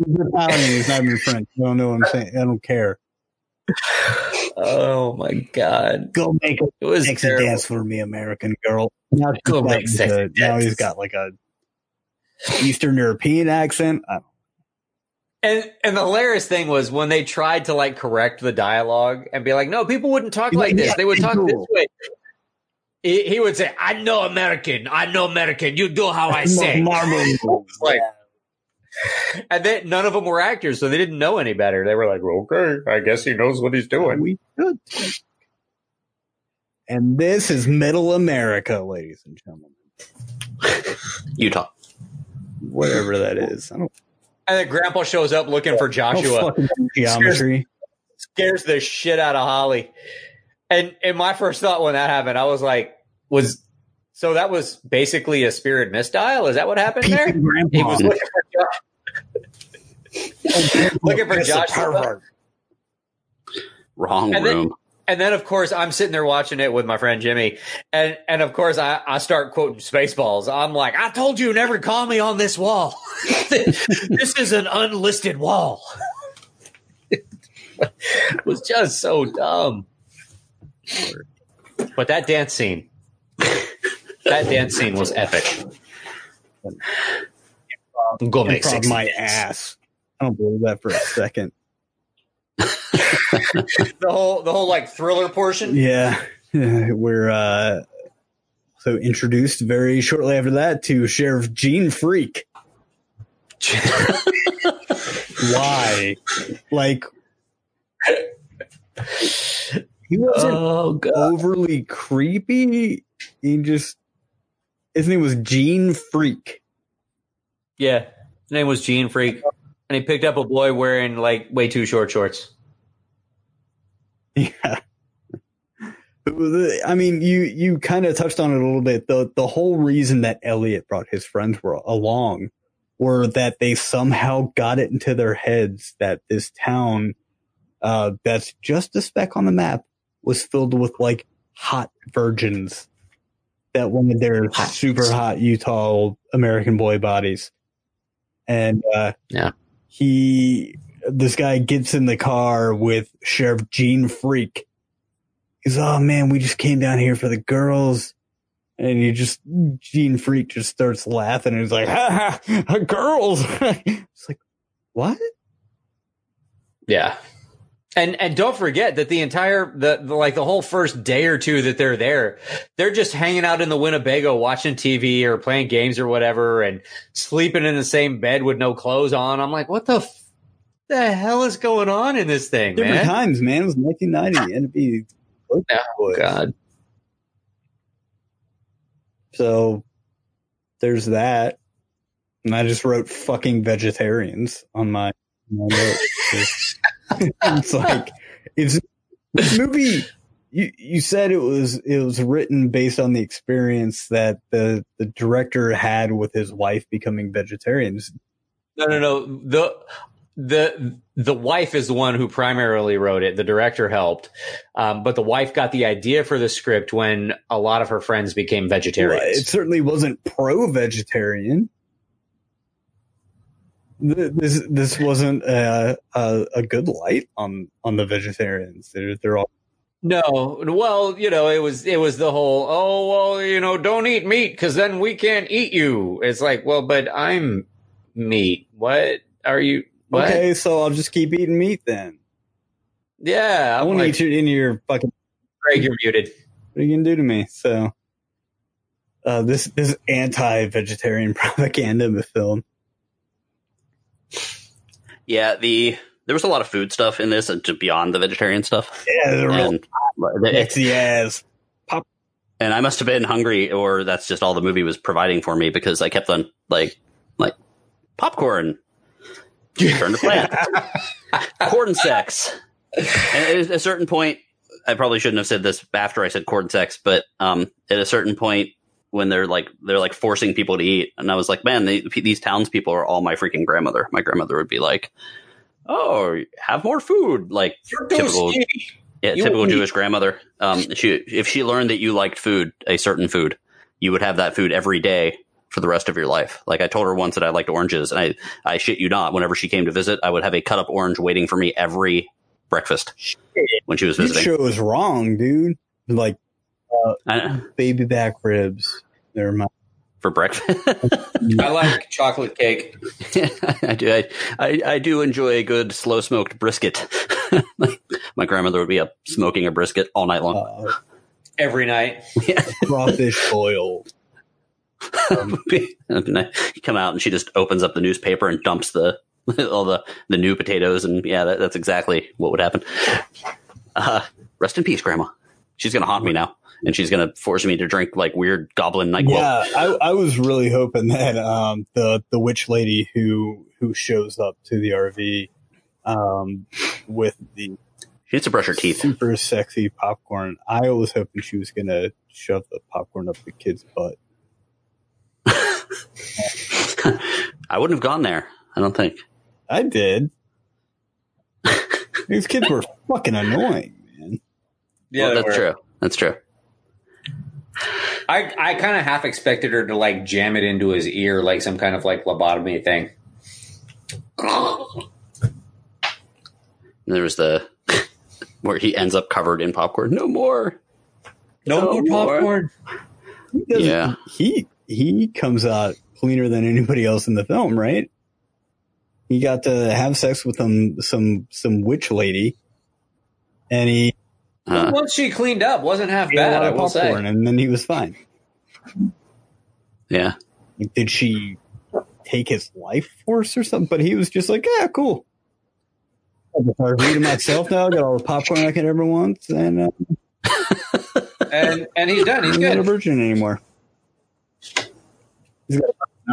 Italian. He's not even French. I don't know what I'm saying. I don't care. Oh my god! Go make a It was sexy terrible. dance for me, American girl. Now, Go make sexy now he's got like a Eastern European accent. And and the hilarious thing was when they tried to like correct the dialogue and be like, "No, people wouldn't talk like this. They would talk this way." He, he would say, "I know American. I know American. You do how I say." Like, and then none of them were actors, so they didn't know any better. They were like, "Okay, I guess he knows what he's doing." We could. And this is Middle America, ladies and gentlemen. Utah. Whatever that is. I don't, And then Grandpa shows up looking for Joshua. fucking know geometry. scares the shit out of Holly. And and my first thought when that happened, I was like, was so that was basically a spirit misdial? Is that what happened there? Grandpa. He was looking for Josh, looking for a Wrong And then- room. And then of course I'm sitting there watching it with my friend Jimmy. And and of course I, I start quoting Spaceballs. I'm like, I told you never call me on this wall. this is an unlisted wall. it was just so dumb. But that dance scene, that dance scene was epic. Go make Improv sexy my dance. ass. I don't believe that for a second. The whole, the whole like thriller portion. Yeah. We're uh so introduced very shortly after that to Sheriff Gene Freak. Why? Like he wasn't Oh overly creepy. He just his name was Gene Freak. Yeah, his name was Gene Freak, and he picked up a boy wearing like way too short shorts. Yeah. I mean, you you kind of touched on it a little bit. The the whole reason that Elliot brought his friends were along were that they somehow got it into their heads that this town uh, that's just a speck on the map was filled with like hot virgins that wanted their super hot Utah American boy bodies. And uh, Yeah. he this guy gets in the car with Sheriff Gene Freak. He's, oh man, we just came down here for the girls. And he just, Gene Freak just starts laughing and he's like, ha ha, girls. it's like, what? Yeah. And and don't forget that the entire the, the like the whole first day or two that they're there, they're just hanging out in the Winnebago watching TV or playing games or whatever and sleeping in the same bed with no clothes on. I'm like, what the f- the hell is going on in this thing, Different man? times, man. It was 1990 and it'd be, Oh god. so there's that. And I just wrote fucking vegetarians on my, my notes. it's like, it's, this movie you you said it was it was written based on the experience that the the director had with his wife becoming vegetarians. No, no, no. The the the wife is the one who primarily wrote it. The director helped, um, but the wife got the idea for the script when a lot of her friends became vegetarians. It certainly wasn't pro vegetarian. This this wasn't a, a a good light on on the vegetarians. They're they're all No, well, you know, it was it was the whole oh well, you know, don't eat meat because then we can't eat you. It's like, well, but I'm meat. What are you? What? okay. So I'll just keep eating meat then. Yeah, I I'm want to like, eat you in your fucking. Greg, you're muted. What are you gonna do to me? So, uh, this this anti-vegetarian propaganda the film. Yeah, the there was a lot of food stuff in this, and beyond the vegetarian stuff. Yeah, the real And, sexy ass. and I must have been hungry, or that's just all the movie was providing for me because I kept on like like popcorn, turn to plant, corn sex. And at a certain point, I probably shouldn't have said this after I said corn sex, but um, at a certain point when they're like they're like forcing people to eat, and I was like, man, they, these townspeople are all my freaking grandmother. My grandmother would be like, "Oh, have more food," like typical yeah, You typical. Jewish grandmother. Um, she if she learned that you liked food, a certain food, you would have that food every day for the rest of your life. Like I told her once that I liked oranges, and I I shit you not. Whenever she came to visit, I would have a cut up orange waiting for me every breakfast when she was This visiting. show is wrong, dude. Like I- baby back ribs. They're my for breakfast, I like chocolate cake. I do. I, I I do enjoy a good slow smoked brisket. My grandmother would be up smoking a brisket all night long. uh, every night. crawfish boil. you come out and she just opens up the newspaper and dumps the all the the new potatoes and yeah that, that's exactly what would happen uh rest in peace grandma she's gonna haunt me now and she's gonna force me to drink like weird goblin nyquil Yeah, I, I was really hoping that um, the the witch lady who who shows up to the RV um, with the she needs to brush her teeth super sexy popcorn. I was hoping she was gonna shove the popcorn up the kid's butt. i wouldn't have gone there i don't think I did. These kids were fucking annoying, man. Yeah, Well, that's were. true that's true I I kind of half expected her to like jam it into his ear like some kind of like lobotomy thing. And there was the where he ends up covered in popcorn no more No, No more more. popcorn. He Yeah. he he comes out cleaner than anybody else in the film, right? He got to have sex with some some some witch lady, and he uh, Once she cleaned up, wasn't half bad. I of will say. and then he was fine. yeah Like, did she take his life force or something? But he was just like, yeah, cool. I can read it myself now. Got all the popcorn I could ever want, and uh, And and he's done. He's I'm not a virgin anymore.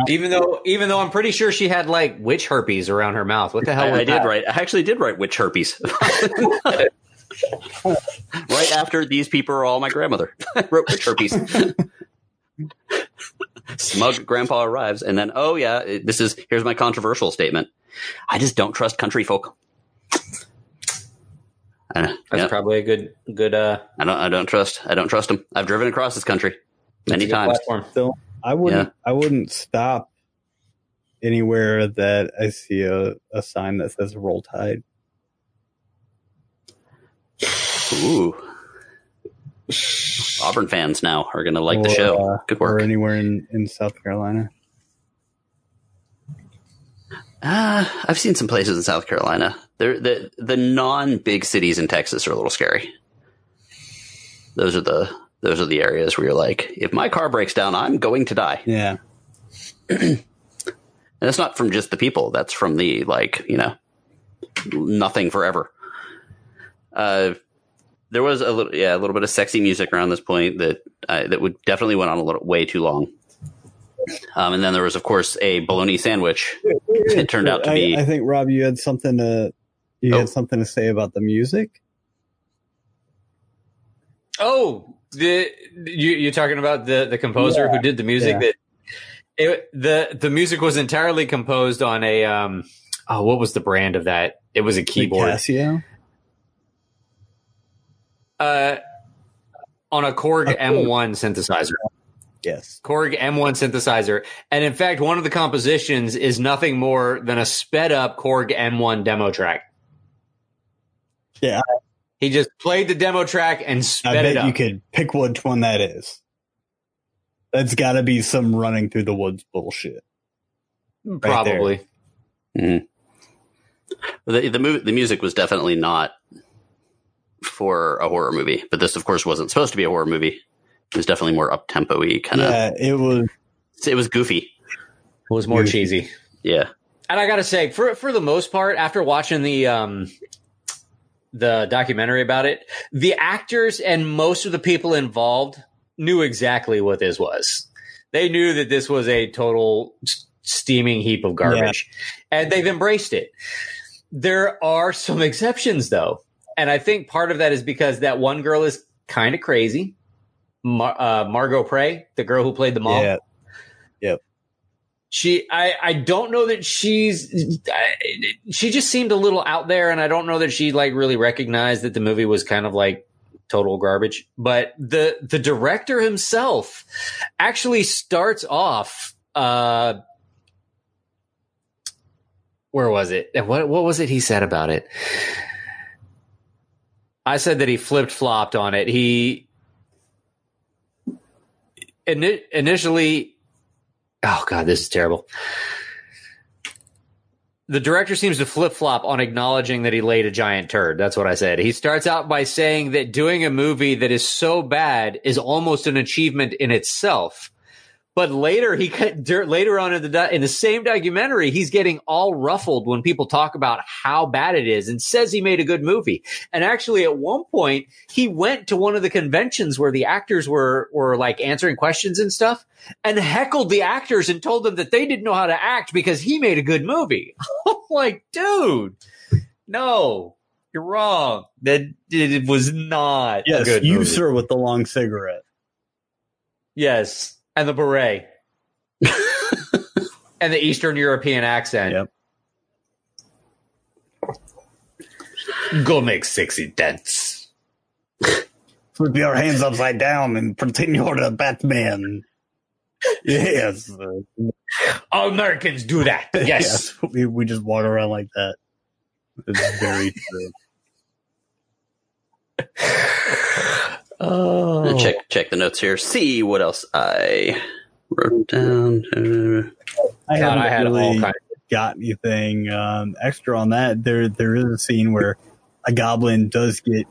Even though even though I'm pretty sure she had like witch herpes around her mouth. What the hell? I, was I did write. I actually did write witch herpes. right after these people are all my grandmother. Wrote witch herpes. Smug grandpa arrives, and then oh yeah, this is here's my controversial statement. I just don't trust country folk. I, That's yeah, probably a good good uh I don't. I don't trust. I don't trust them. I've driven across this country many times. platform. So I wouldn't I wouldn't stop anywhere that I see a, a sign that says roll tide. Ooh. Auburn fans now are going to like the show. uh, Good Or anywhere in, in South Carolina. Uh, I've seen some places in South Carolina. They're, the the non big cities in Texas are a little scary. Those are the those are the areas where you're like, if my car breaks down, I'm going to die. Yeah. And that's not from just the people. That's from the like, you know, nothing forever. Uh, there was a little, yeah, a little bit of sexy music around this point that uh, that would definitely went on a little way too long. Um, and then there was, of course, a bologna sandwich. It turned out to I, be I think Rob, you had something to you Oh. had something to say about the music. Oh, the you, you're talking about the the composer who did the music yeah. that it, the the music was entirely composed on a um oh what was the brand of that? It was a The keyboard. Casio. Uh, on a Korg A Korg. M1 synthesizer. Yes. Korg M1 synthesizer. And in fact, one of the compositions is nothing more than a sped up Korg M1 demo track. Yeah. He just played the demo track and I sped bet it up. you could pick which one that is. That's got to be some running through the woods bullshit. there. Probably. The the movie the music was definitely not for a horror movie, but this of course wasn't supposed to be a horror movie. It was definitely more up tempo y kind of. Yeah, it was. It was goofy. It was more Goofy. cheesy. Yeah. And I gotta say, for for the most part, after watching the um the documentary about it, the actors and most of the people involved knew exactly what this was. They knew that this was a total steaming heap of garbage, and they've embraced it. There are some exceptions, though, and I think part of that is because that one girl is kind of crazy. Mar- uh, Margo Prey, the girl who played the mom Yeah. Yep. she i i don't know that she's I, she just seemed a little out there and i don't know that she like really recognized that the movie was kind of like total garbage but the the director himself actually starts off uh where was it what what was it he said about it i said that he flipped flopped on it he ini- initially oh god this is terrible the director seems to flip flop on acknowledging that he laid a giant turd. That's what I said. He starts out by saying that doing a movie that is so bad is almost an achievement in itself. But later, he cut- later on in the in the same documentary, he's getting all ruffled when people talk about how bad it is, and says he made a good movie. And actually, at one point, he went to one of the conventions where the actors were were like answering questions and stuff, and heckled the actors and told them that they didn't know how to act because he made a good movie. Like, dude, no, you're wrong. That it was not a Yes, good you, movie. sir, with the long cigarette. Yes, and the beret. and the Eastern European accent. Yep. Go make sexy dance. Flip your hands upside down and pretend you're the Batman. Yes. All Americans do that. Yes. we just walk around like that. It's very true. Oh. Check check the notes here. See what else I wrote down. I haven't I had really all kinds. got anything um, extra on that. There, there is a scene where a goblin does get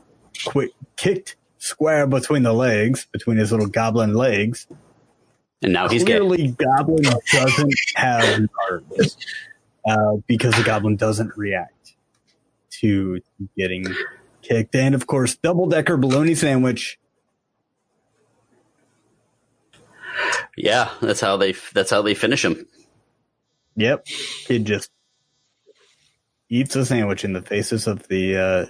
quick kicked square between the legs, between his little goblin legs. and now he's gay. Clearly, goblin doesn't have arms uh, because the goblin doesn't react to getting kicked. And of course, double decker bologna sandwich. Yeah, that's how they that's how they finish him. Yep, kid just eats a sandwich in the faces of the uh,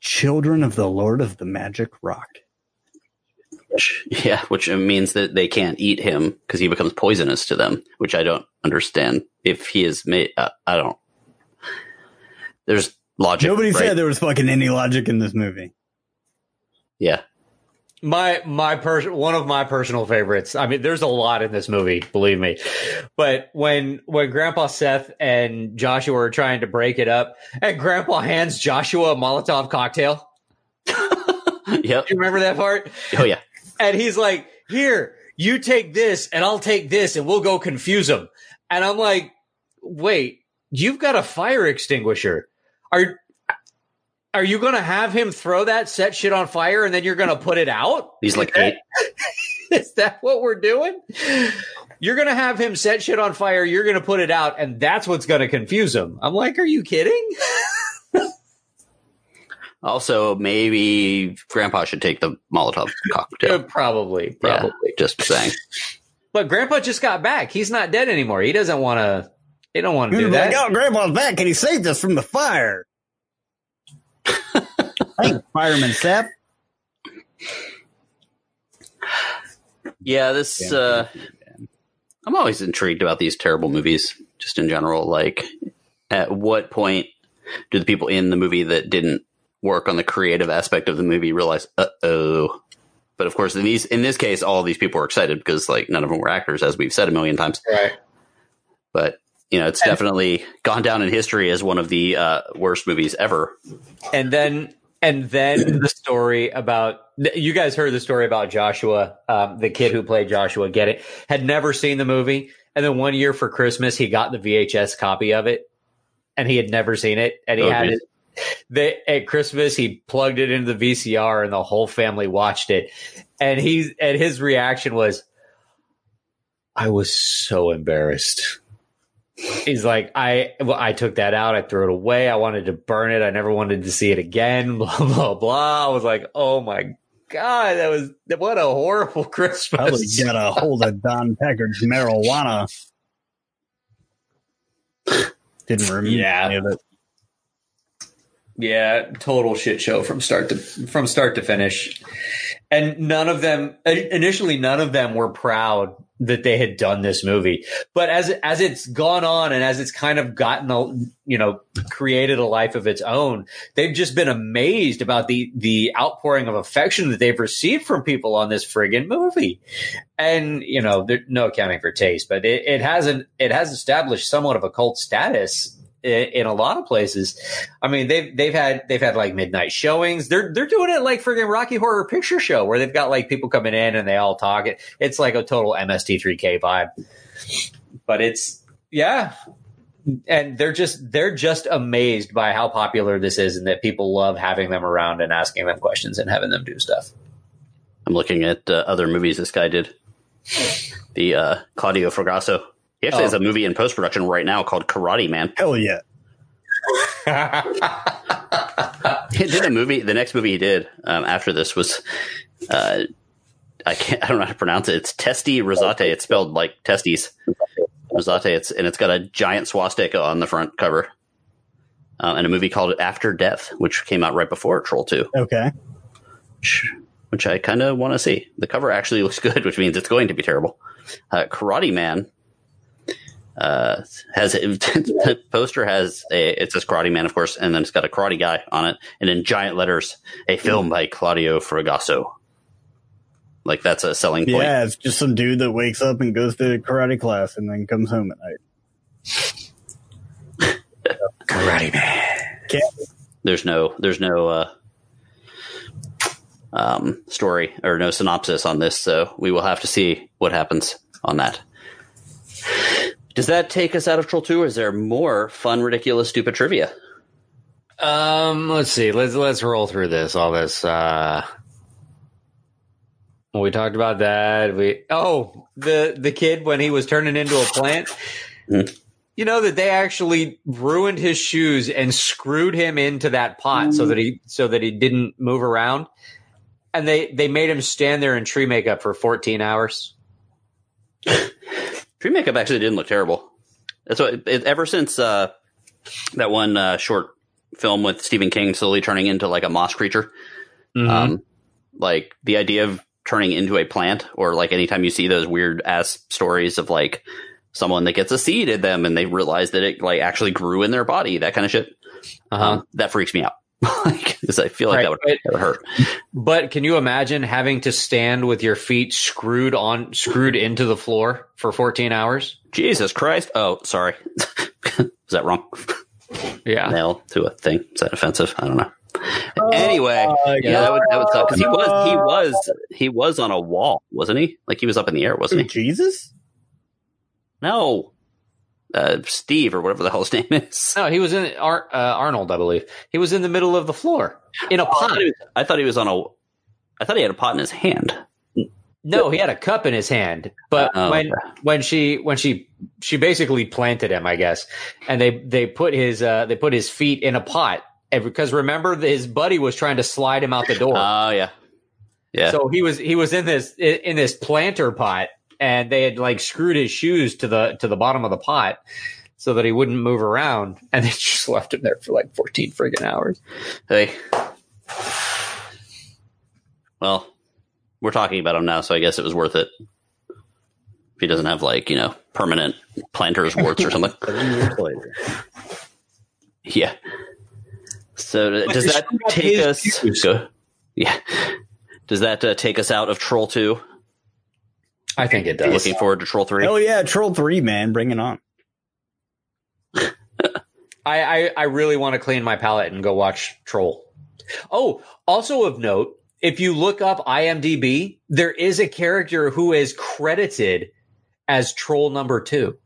children of the Lord of the Magic Rock. Yeah, which means that they can't eat him because he becomes poisonous to them. Which I don't understand. If he is made, uh, I don't. There's logic. Nobody right? said there was fucking any logic in this movie. Yeah, My my person one of my personal favorites. I mean, there's a lot in this movie, believe me. But when when Grandpa Seth and Joshua are trying to break it up, and Grandpa hands Joshua a Molotov cocktail. yep. You remember that part? Oh yeah. And he's like, "Here, you take this, and I'll take this, and we'll go confuse them." And I'm like, "Wait, you've got a fire extinguisher? Are are you going to have him throw that set shit on fire, and then you're going to put it out?" He's like eight. Is that what we're doing? You're going to have him set shit on fire. You're going to put it out, and that's what's going to confuse him. I'm like, are you kidding? Also, maybe Grandpa should take the Molotov Uh, cocktail. probably, Yeah, probably. just saying. But Grandpa just got back. He's not dead anymore. He doesn't want to. He don't want to do that. like, oh, Grandpa's back and he saved us from the fire. Thanks, Fireman Seth. Yeah, this. Uh, I'm always intrigued about these terrible movies, just in general. Like, at what point do the people in the movie that didn't work on the creative aspect of the movie realize, uh oh? But of course, in these, in this case, all these people were excited because like none of them were actors, as we've said a million times. Right. But you know, it's definitely gone down in history as one of the uh, worst movies ever. and then and then the story about you guys heard the story about Joshua, um, the kid who played Joshua. Get it? Had never seen the movie, and then one year for Christmas he got the VHS copy of it, and he had never seen it, and he Oh, had geez. it. They, at Christmas, he plugged it into the VCR, and the whole family watched it. And he and his reaction was, "I was so embarrassed." He's like, I well, I took that out. I threw it away. I wanted to burn it. I never wanted to see it again. Blah blah blah. I was like, oh my god, that was what a horrible Christmas. Probably Christmas. got a hold of Don Packard's marijuana. Didn't remember Yeah. any of it. Yeah, total shit show from start to from start to finish. And none of them initially none of them were proud that they had done this movie. But as as it's gone on and as it's kind of gotten a you know created a life of its own, they've just been amazed about the the outpouring of affection that they've received from people on this friggin' movie. And you know, there, no accounting for taste, but it, it hasn't it has established somewhat of a cult status in a lot of places. I mean, they've they've had they've had like midnight showings. They're they're doing it like friggin' Rocky Horror Picture Show, where they've got like people coming in and they all talk. It it's like a total MST3K vibe. But it's yeah, and they're just they're just amazed by how popular this is and that people love having them around and asking them questions and having them do stuff. I'm looking at uh, other movies this guy did. The uh, Claudio Fragasso. He actually Oh. has a movie in post production right now called Karate Man. Hell yeah. He did a movie. The next movie he did um, after this was, uh, I can't. I don't know how to pronounce it. It's Testi Rosate. It's spelled like testes. Rosate. It's and it's got a giant swastika on the front cover. Um, and a movie called After Death, which came out right before Troll Two, Okay. which, which I kind of want to see. The cover actually looks good, which means it's going to be terrible. Uh, Karate Man uh, has the poster has a it says Karate Man, of course, and then it's got a karate guy on it, and in giant letters, a film by Claudio Fragasso. Like that's a selling point. Yeah, it's just some dude that wakes up and goes to karate class and then comes home at night. Karate man. There's no there's no uh, um, story or no synopsis on this, so we will have to see what happens on that. Does that take us out of Troll Two, or is there more fun, ridiculous, stupid trivia? Um, let's see. Let's let's roll through this. All this. Uh, we talked about that. We oh the the kid when he was turning into a plant. Hmm. You know that they actually ruined his shoes and screwed him into that pot so that he so that he didn't move around, and they they made him stand there in tree makeup for fourteen hours. Tree makeup actually didn't look terrible. That's what it, ever since uh, that one uh, short film with Stephen King slowly turning into like a moss creature. Um, like the idea of turning into a plant, or like anytime you see those weird ass stories of like someone that gets a seed in them and they realize that it like actually grew in their body, that kind of shit. Uh-huh. Um, that freaks me out. like, 'cause I feel like Right, that would, but- that would hurt. But can you imagine having to stand with your feet screwed on screwed into the floor for 14 hours? Jesus Christ! Oh, sorry. Is that wrong? Yeah. Nail to a thing. Is that offensive? I don't know. Oh anyway, my yeah, that would that would suck because he was he was he was on a wall, wasn't he? Like he was up in the air, wasn't he? Jesus? No, uh, Steve or whatever the hell his name is. No, he was in Ar- uh, Arnold, I believe. He was in the middle of the floor in a I pot. I thought he was on a. I thought he had a pot in his hand. No, he had a cup in his hand. But Oh, when when she when she she basically planted him, I guess, and they they put his uh they put his feet in a pot. Because remember, his buddy was trying to slide him out the door. Oh yeah, yeah. So he was he was in this in this planter pot, and they had like screwed his shoes to the to the bottom of the pot so that he wouldn't move around, and they just left him there for like fourteen friggin' hours. hey. Well, we're talking about him now, so I guess it was worth it. If he doesn't have like you know permanent planters warts or something. Seven years later. Yeah. So uh, But does that take us? Go, yeah. Does that uh, take us out of Troll Two? I think it does. Looking forward to Troll Three. Oh yeah, Troll Three, man, bring it on. I, I, I really want to clean my palate and go watch Troll. Oh, also of note, if you look up IMDb, there is a character who is credited as Troll number two.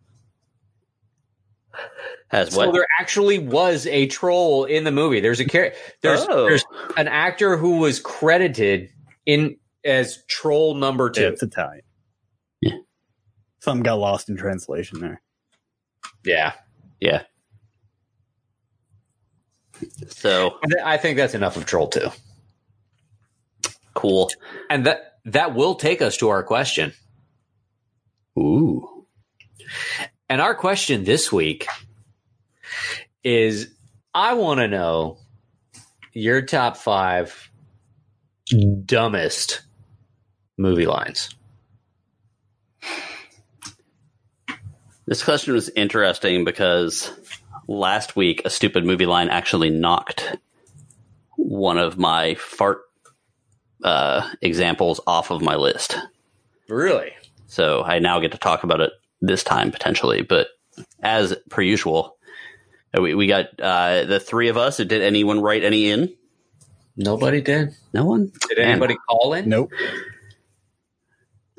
Has So there actually was a troll in the movie. There's a char- there's Oh. there's an actor who was credited in as Troll number Yeah, two. it's Italian. Yeah. Something got lost in translation there. Yeah, yeah. So I I think that's enough of Troll two, cool. and that that will take us to our question. Ooh. And our question this week is I want to know your top five dumbest movie lines. This question was interesting because last week a stupid movie line actually knocked one of my fart uh, examples off of my list. Really? So I now get to talk about it this time potentially. But as per usual, we, we got uh, the three of us. Did anyone write any in? Nobody did. No one. Did Man, anybody call in? Nope.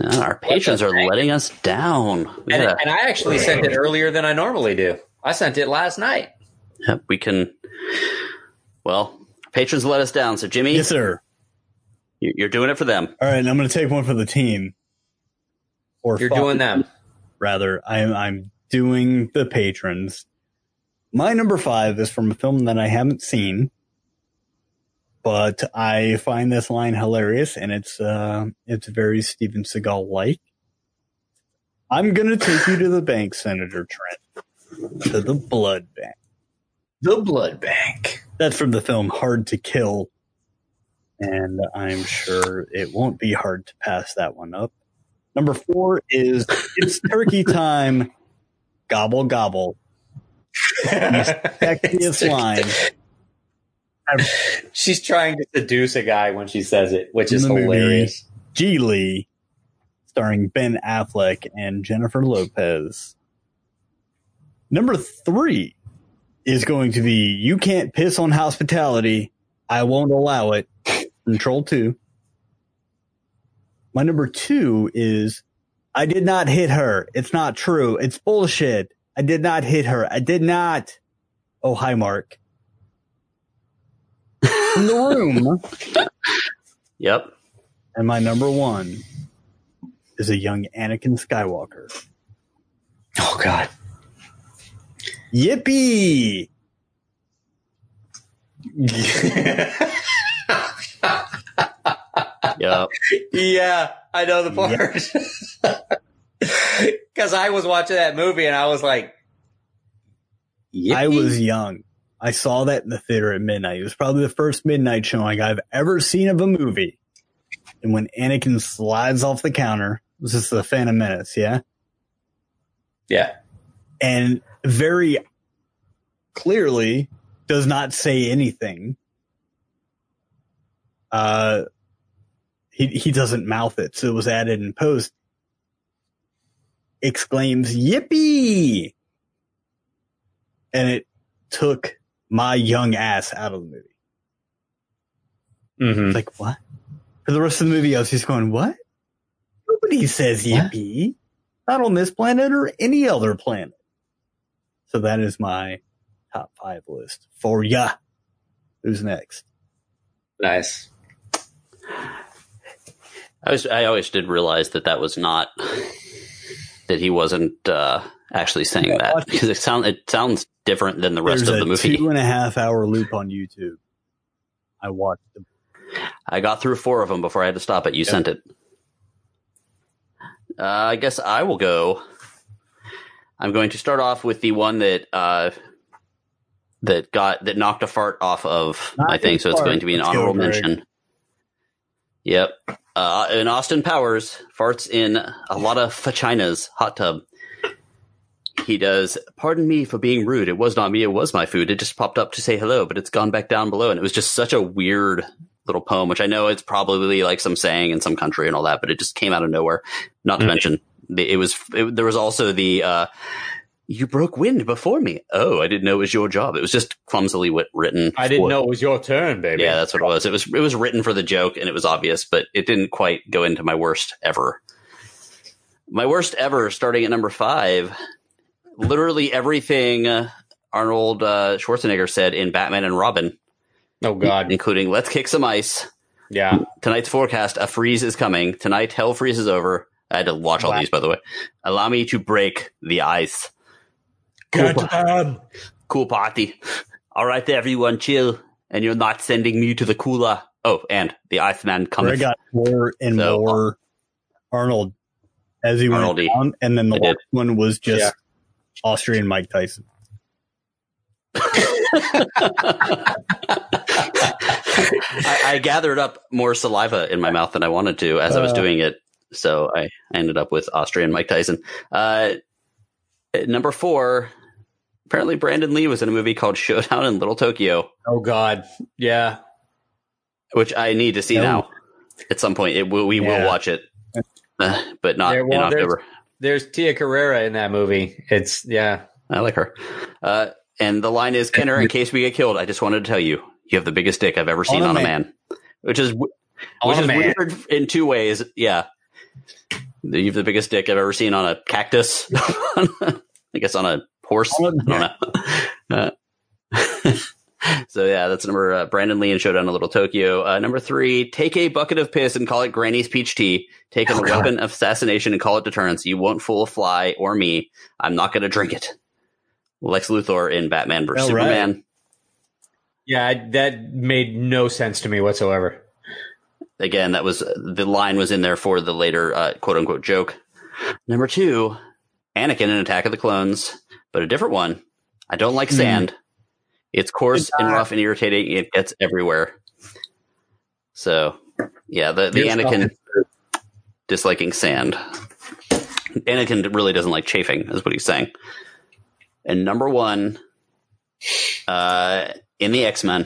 Uh, our patrons are letting us down. And, gotta- and I actually sent it earlier than I normally do. I sent it last night. yep, we can. Well, patrons let us down. So Jimmy, Yes, sir. you- you're doing it for them. All right, and I'm going to take one for the team. Or You're five, doing them. rather. I'm I'm doing the patrons. My number five is from a film that I haven't seen, but I find this line hilarious, and it's uh it's very Steven Seagal like. I'm gonna take you to the bank, Senator Trent. To the blood bank. The Blood Bank. That's from the film Hard to Kill. And I'm sure it won't be hard to pass that one up. Number four is It's Turkey Time. Gobble, gobble. Sexiest line. She's trying to seduce a guy when she says it, which is movie. hilarious. Gigli, starring Ben Affleck and Jennifer Lopez. Number three is going to be You Can't Piss on Hospitality. I Won't Allow It from Troll 2. My number two is I did not hit her. It's not true. It's bullshit. I did not hit her. I did not. Oh, hi, Mark. In the room. Yep. And my number one is a young Anakin Skywalker. Oh God. Yippee! Yep. yeah, I know the part. Because I was watching that movie and I was like, I was young. I saw that in the theater at midnight. It was probably the first midnight showing I've ever seen of a movie. And when Anakin slides off the counter, this is the Phantom Menace, yeah? yeah, And very clearly does not say anything. Uh, he, he doesn't mouth it, so it was added in post. Exclaims, yippee! And it took my young ass out of the movie. mm-hmm. Like, what? For the rest of the movie, I was just going, what? Nobody says What? yippee. Not on this planet or any other planet. So that is my top five list for ya. Who's next? nice. I was I always did realize that that was not that he wasn't uh, actually saying Yeah, that because it sounds it sounds different than the rest There's of the movie. two and a half hour loop on YouTube. I watched the I got through four of them before I had to stop it. You sent it. Uh, I guess I will go. I'm going to start off with the one that uh, that got that knocked a fart off of my thing, so it's going to be an Let's honorable mention. Yep. Uh, and Austin Powers farts in Alotta Fagina's hot tub. He does, pardon me for being rude. It was not me. It was my food. It just popped up to say hello, but it's gone back down below. And it was just such a weird little poem, which I know it's probably like some saying in some country and all that, but it just came out of nowhere. Not to Mhm. mention, it was, it, there was also the, uh, you broke wind before me. Oh, I didn't know it was your job. It was just clumsily wit- written. I didn't for- know it was your turn, baby. yeah, that's what it was. It was it was written for the joke, and it was obvious, but it didn't quite go into my worst ever. My worst ever, starting at number five. Literally everything uh, Arnold uh, Schwarzenegger said in Batman and Robin, Oh God. including "Let's kick some ice." Yeah. Tonight's forecast: a freeze is coming. Tonight, hell freezes over. I had to watch all Wow. these, by the way. Allow me to break the ice. Cool. man. Cool party. All right, everyone, chill. And you're not sending me to the cooler. Oh, and the Iceman Where coming. it got more and So- more Arnold as he went Arnoldy. down, and then the last one was just Yeah. Austrian Mike Tyson. I, I gathered up more saliva in my mouth than I wanted to as I was Uh. doing it. So I ended up with Austrian Mike Tyson. Uh, number four, apparently Brandon Lee was in a movie called Showdown in Little Tokyo, Oh God. Yeah. which I need to see No. now at some point. It will, we will watch it, uh, but not Yeah, well, in October. There's Tia Carrere in that movie. It's yeah. I like her. Uh, and the line is, Kenner, in case we get killed, I just wanted to tell you, you have the biggest dick I've ever seen On a on a man. man. Which is, w- On which is man. weird in two ways. Yeah. You have the biggest dick I've ever seen on a cactus. I guess on a horse. On a- don't know. Uh, so yeah, that's number uh, Brandon Lee and Showdown in Little Tokyo. Uh, number three, take a bucket of piss and call it Granny's peach tea. Take a Oh, God. weapon of assassination and call it deterrence. You won't fool a fly or me. I'm not going to drink it. Lex Luthor in Batman vs right. Superman. Yeah, that made no sense to me whatsoever. Again, that was the line was in there for the later uh, quote unquote joke. Number two, Anakin in Attack of the Clones, but a different one. I don't like Hmm. sand. It's coarse and rough and irritating. It gets everywhere. So, yeah, the, the Anakin disliking sand. Anakin really doesn't like chafing, is what he's saying. And number one, uh, in the X Men,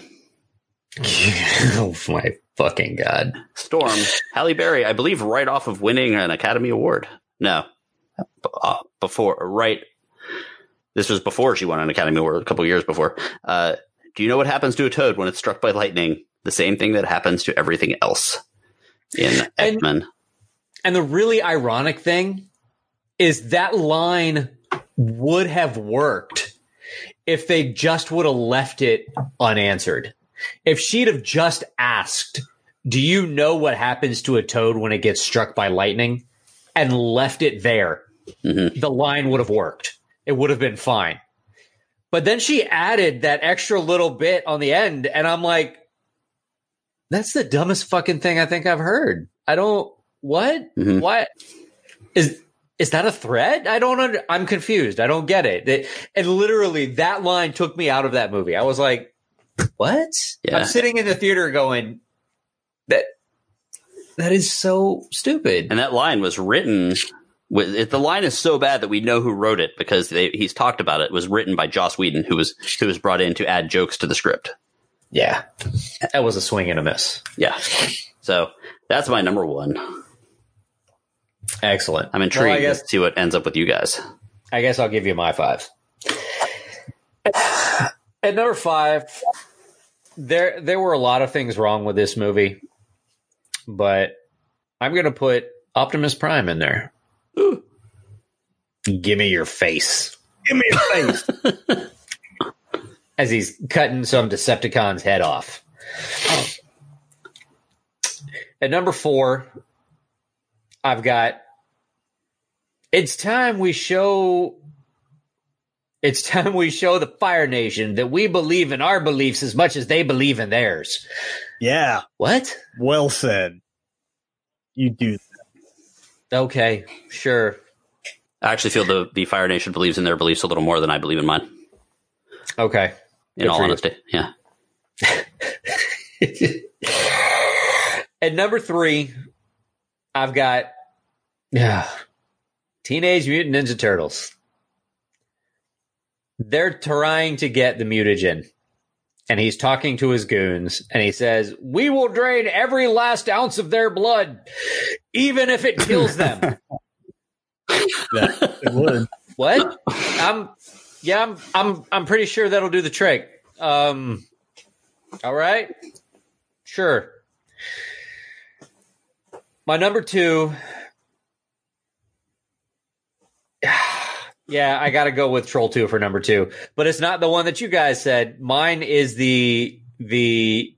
oh my fucking god! Storm, Halle Berry, I believe, right off of winning an Academy Award. No, B- uh, before, right. This was before she won an Academy Award, a couple years before. Uh, do you know what happens to a toad when it's struck by lightning? The same thing that happens to everything else in And-. And the really ironic thing is that line would have worked if they just would have left it unanswered. If she'd have just asked, Do you know what happens to a toad when it gets struck by lightning? and left it there, Mhm. the line would have worked. It would have been fine. But then she added that extra little bit on the end, and I'm like, that's the dumbest fucking thing I think I've heard. I don't what? Mhm. What is is that a threat? I don't under, I'm confused. I don't get it. It- And literally that line took me out of that movie. I was like, what? Yeah. I'm sitting in the theater going that that is so stupid. And that line was written. With, it, the line is so bad that we know who wrote it because they, he's talked about it. It was written by Joss Whedon, who was who was brought in to add jokes to the script. yeah. That was a swing and a miss. Yeah, so that's my number one. Excellent. I'm intrigued Well, guess to see what ends up with you guys. I guess I'll give you my five. At number five, there there were a lot of things wrong with this movie, but I'm going to put Optimus Prime in there. Give me your face. Give me your face. As he's cutting some Decepticon's head off. At number four, I've got it's time we show it's time we show the Fire Nation that we believe in our beliefs as much as they believe in theirs. yeah, What? well said. You do. Okay, sure. I actually feel the the Fire Nation believes in their beliefs a little more than I believe in mine. Okay. In Good all for you. honesty, yeah. At number three, I've got yeah, Teenage Mutant Ninja Turtles. They're trying to get the mutagen. And he's talking to his goons, and he says, We will drain every last ounce of their blood, even if it kills them. Yeah, it would. what? I'm yeah, I'm I'm I'm pretty sure that'll do the trick. Um all right. Sure. My number two. Yeah, I got to go with Troll 2 for number 2, but it's not the one that you guys said. Mine is the the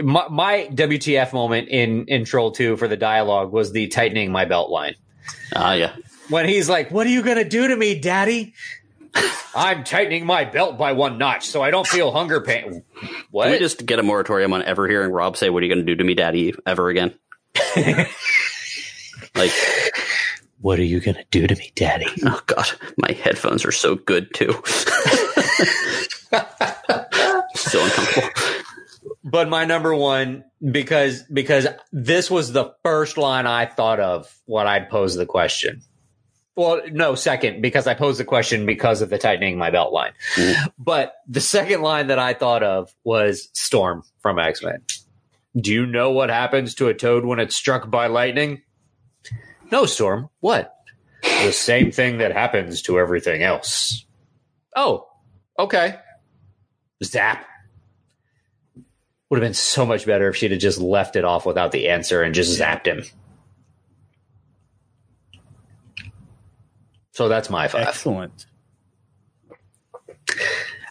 my, my WTF moment in in Troll 2 for the dialogue was the tightening my belt line. Ah, yeah. When he's like, "What are you going to do to me, daddy?" I'm tightening my belt by one notch so I don't feel hunger pain. What? Can we just get a moratorium on ever hearing Rob say, "What are you going to do to me, Daddy?" ever again? like, what are you going to do to me, daddy? oh god, my headphones are so good too. so uncomfortable. But my number one because because this was the first line I thought of when I posed the question. Well, no, second because I posed the question because of the tightening my belt line. Mm-hmm. But the second line that I thought of was Storm from X Men. Do you know what happens to a toad when it's struck by lightning? No, Storm. What? The same thing that happens to everything else. Oh, okay. Zap. Would have been so much better if she'd have just left it off without the answer and just zapped him. So that's my five. Excellent.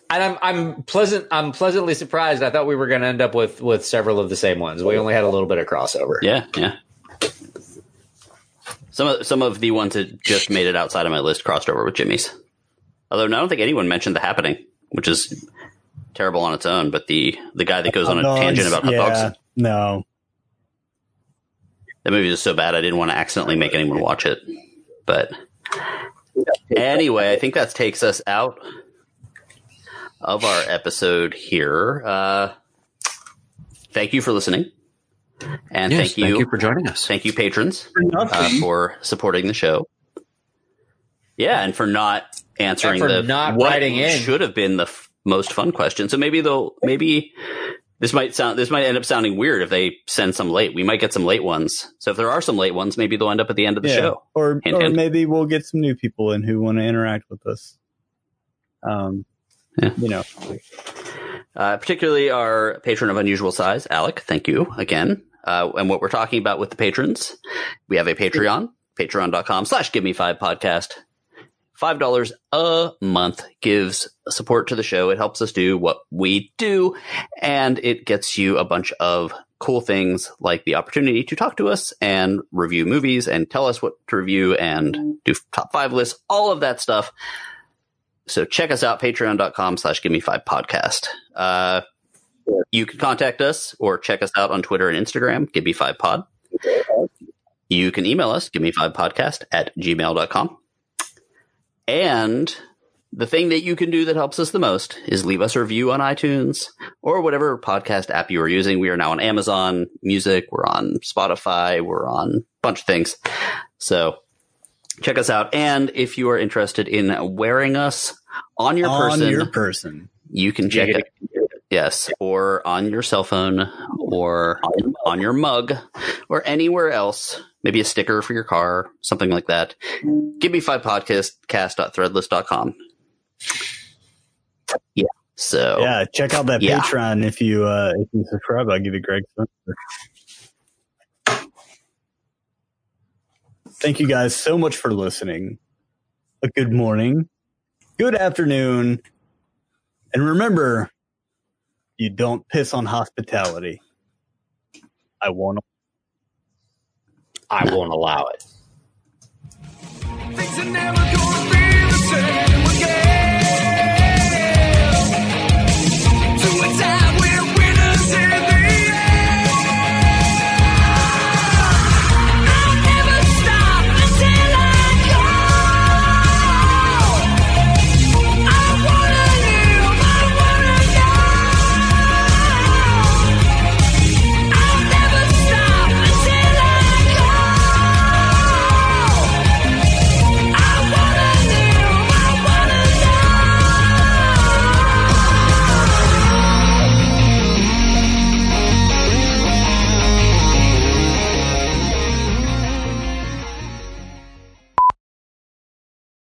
And I'm I'm pleasant I'm pleasantly surprised. I thought we were going to end up with with several of the same ones. We only had a little bit of crossover. Yeah, yeah. Some of some of the ones that just made it outside of my list crossed over with Jimmy's. Although I don't think anyone mentioned the happening, which is terrible on its own. But the the guy that goes on a dogs, tangent about hot yeah, dogs, No. that movie is so bad I didn't want to accidentally make anyone watch it. But anyway, I think that takes us out of our episode here. Uh, thank you for listening, and Yes, thank you, for joining us. thank you, patrons. For uh, for supporting the show. Yeah, and for not answering And for the not what writing in. should have been the f- most fun question. So maybe they'll maybe this might sound this might end up sounding weird if they send some late. We might get some late ones. So if there are some late ones, maybe they'll end up at the end of the yeah. show. Or, Hint, or hint. maybe we'll get some new people in who want to interact with us. Um, Yeah. You know, Uh, particularly our patron of unusual size, Alec. Thank you again. Uh, and what we're talking about with the patrons, we have a Patreon, patreon.com slash give me five podcast. Five dollars a month gives support to the show. It helps us do what we do, and it gets you a bunch of cool things like the opportunity to talk to us and review movies and tell us what to review and do top five lists, all of that stuff. So check us out, patreon.com slash give me five podcast. Uh, you can contact us or check us out on Twitter and Instagram, give me five pod. You can email us, give me five podcast at gmail.com. And the thing that you can do that helps us the most is leave us a review on iTunes or whatever podcast app you are using. We are now on Amazon Music, we're on Spotify, we're on a bunch of things. So check us out. And if you are interested in wearing us on your on person, your person. you can check it. Yes, or on your cell phone, or on your mug, or anywhere else. Maybe a sticker for your car, something like that. Give me five podcast cast.threadless.com. Yeah. So Yeah, check out that Yeah. Patreon if you uh if you subscribe. I'll give you Greg's number. Thank you guys so much for listening. A good morning, good afternoon, and remember, you don't piss on hospitality. I won't. I won't allow it.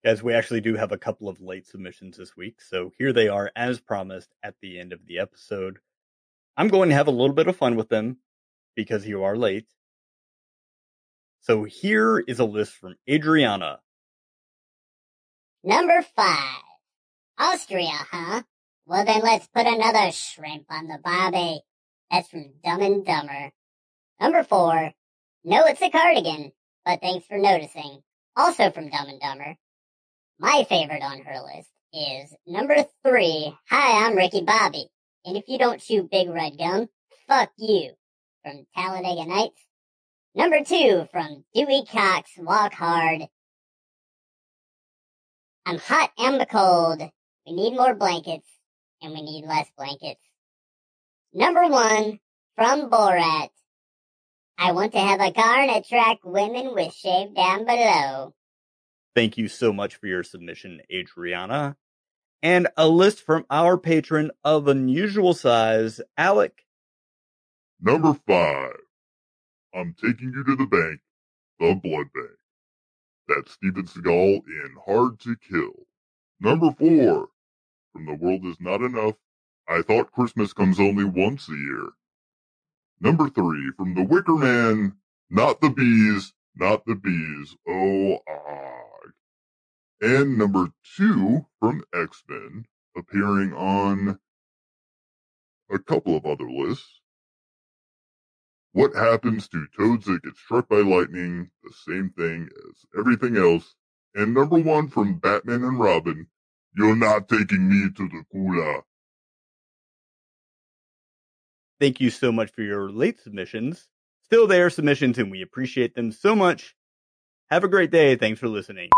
Guys, we actually do have a couple of late submissions this week, so here they are as promised at the end of the episode. I'm going to have a little bit of fun with them because you are late. So here is a list from Adriana. Number five. Austria, huh? Well then let's put another shrimp on the barbie. That's from Dumb and Dumber. Number four. No, it's a cardigan, but thanks for noticing. Also from Dumb and Dumber. My favorite on her list is number three. Hi, I'm Ricky Bobby. And if you don't chew big red gum, fuck you. From Talladega Nights. Number two from Dewey Cox, Walk Hard. I'm hot and the cold. We need more blankets, and we need less blankets. Number one from Borat. I want to have a car and attract women with shave down below. Thank you so much for your submission, Adriana. And a list from our patron of unusual size, Alec. Number five. I'm taking you to the bank, the blood bank. That's Steven Seagal in Hard to Kill. Number four. From The World Is Not Enough. I thought Christmas comes only once a year. Number three. From The Wicker Man. Not the bees, not the bees. Oh, ah. And number two from X-Men, appearing on a couple of other lists. What happens to toads that get struck by lightning? The same thing as everything else. And number one from Batman and Robin, you're not taking me to the cooler. Thank you so much for your late submissions. Still there submissions, and we appreciate them so much. Have a great day. Thanks for listening.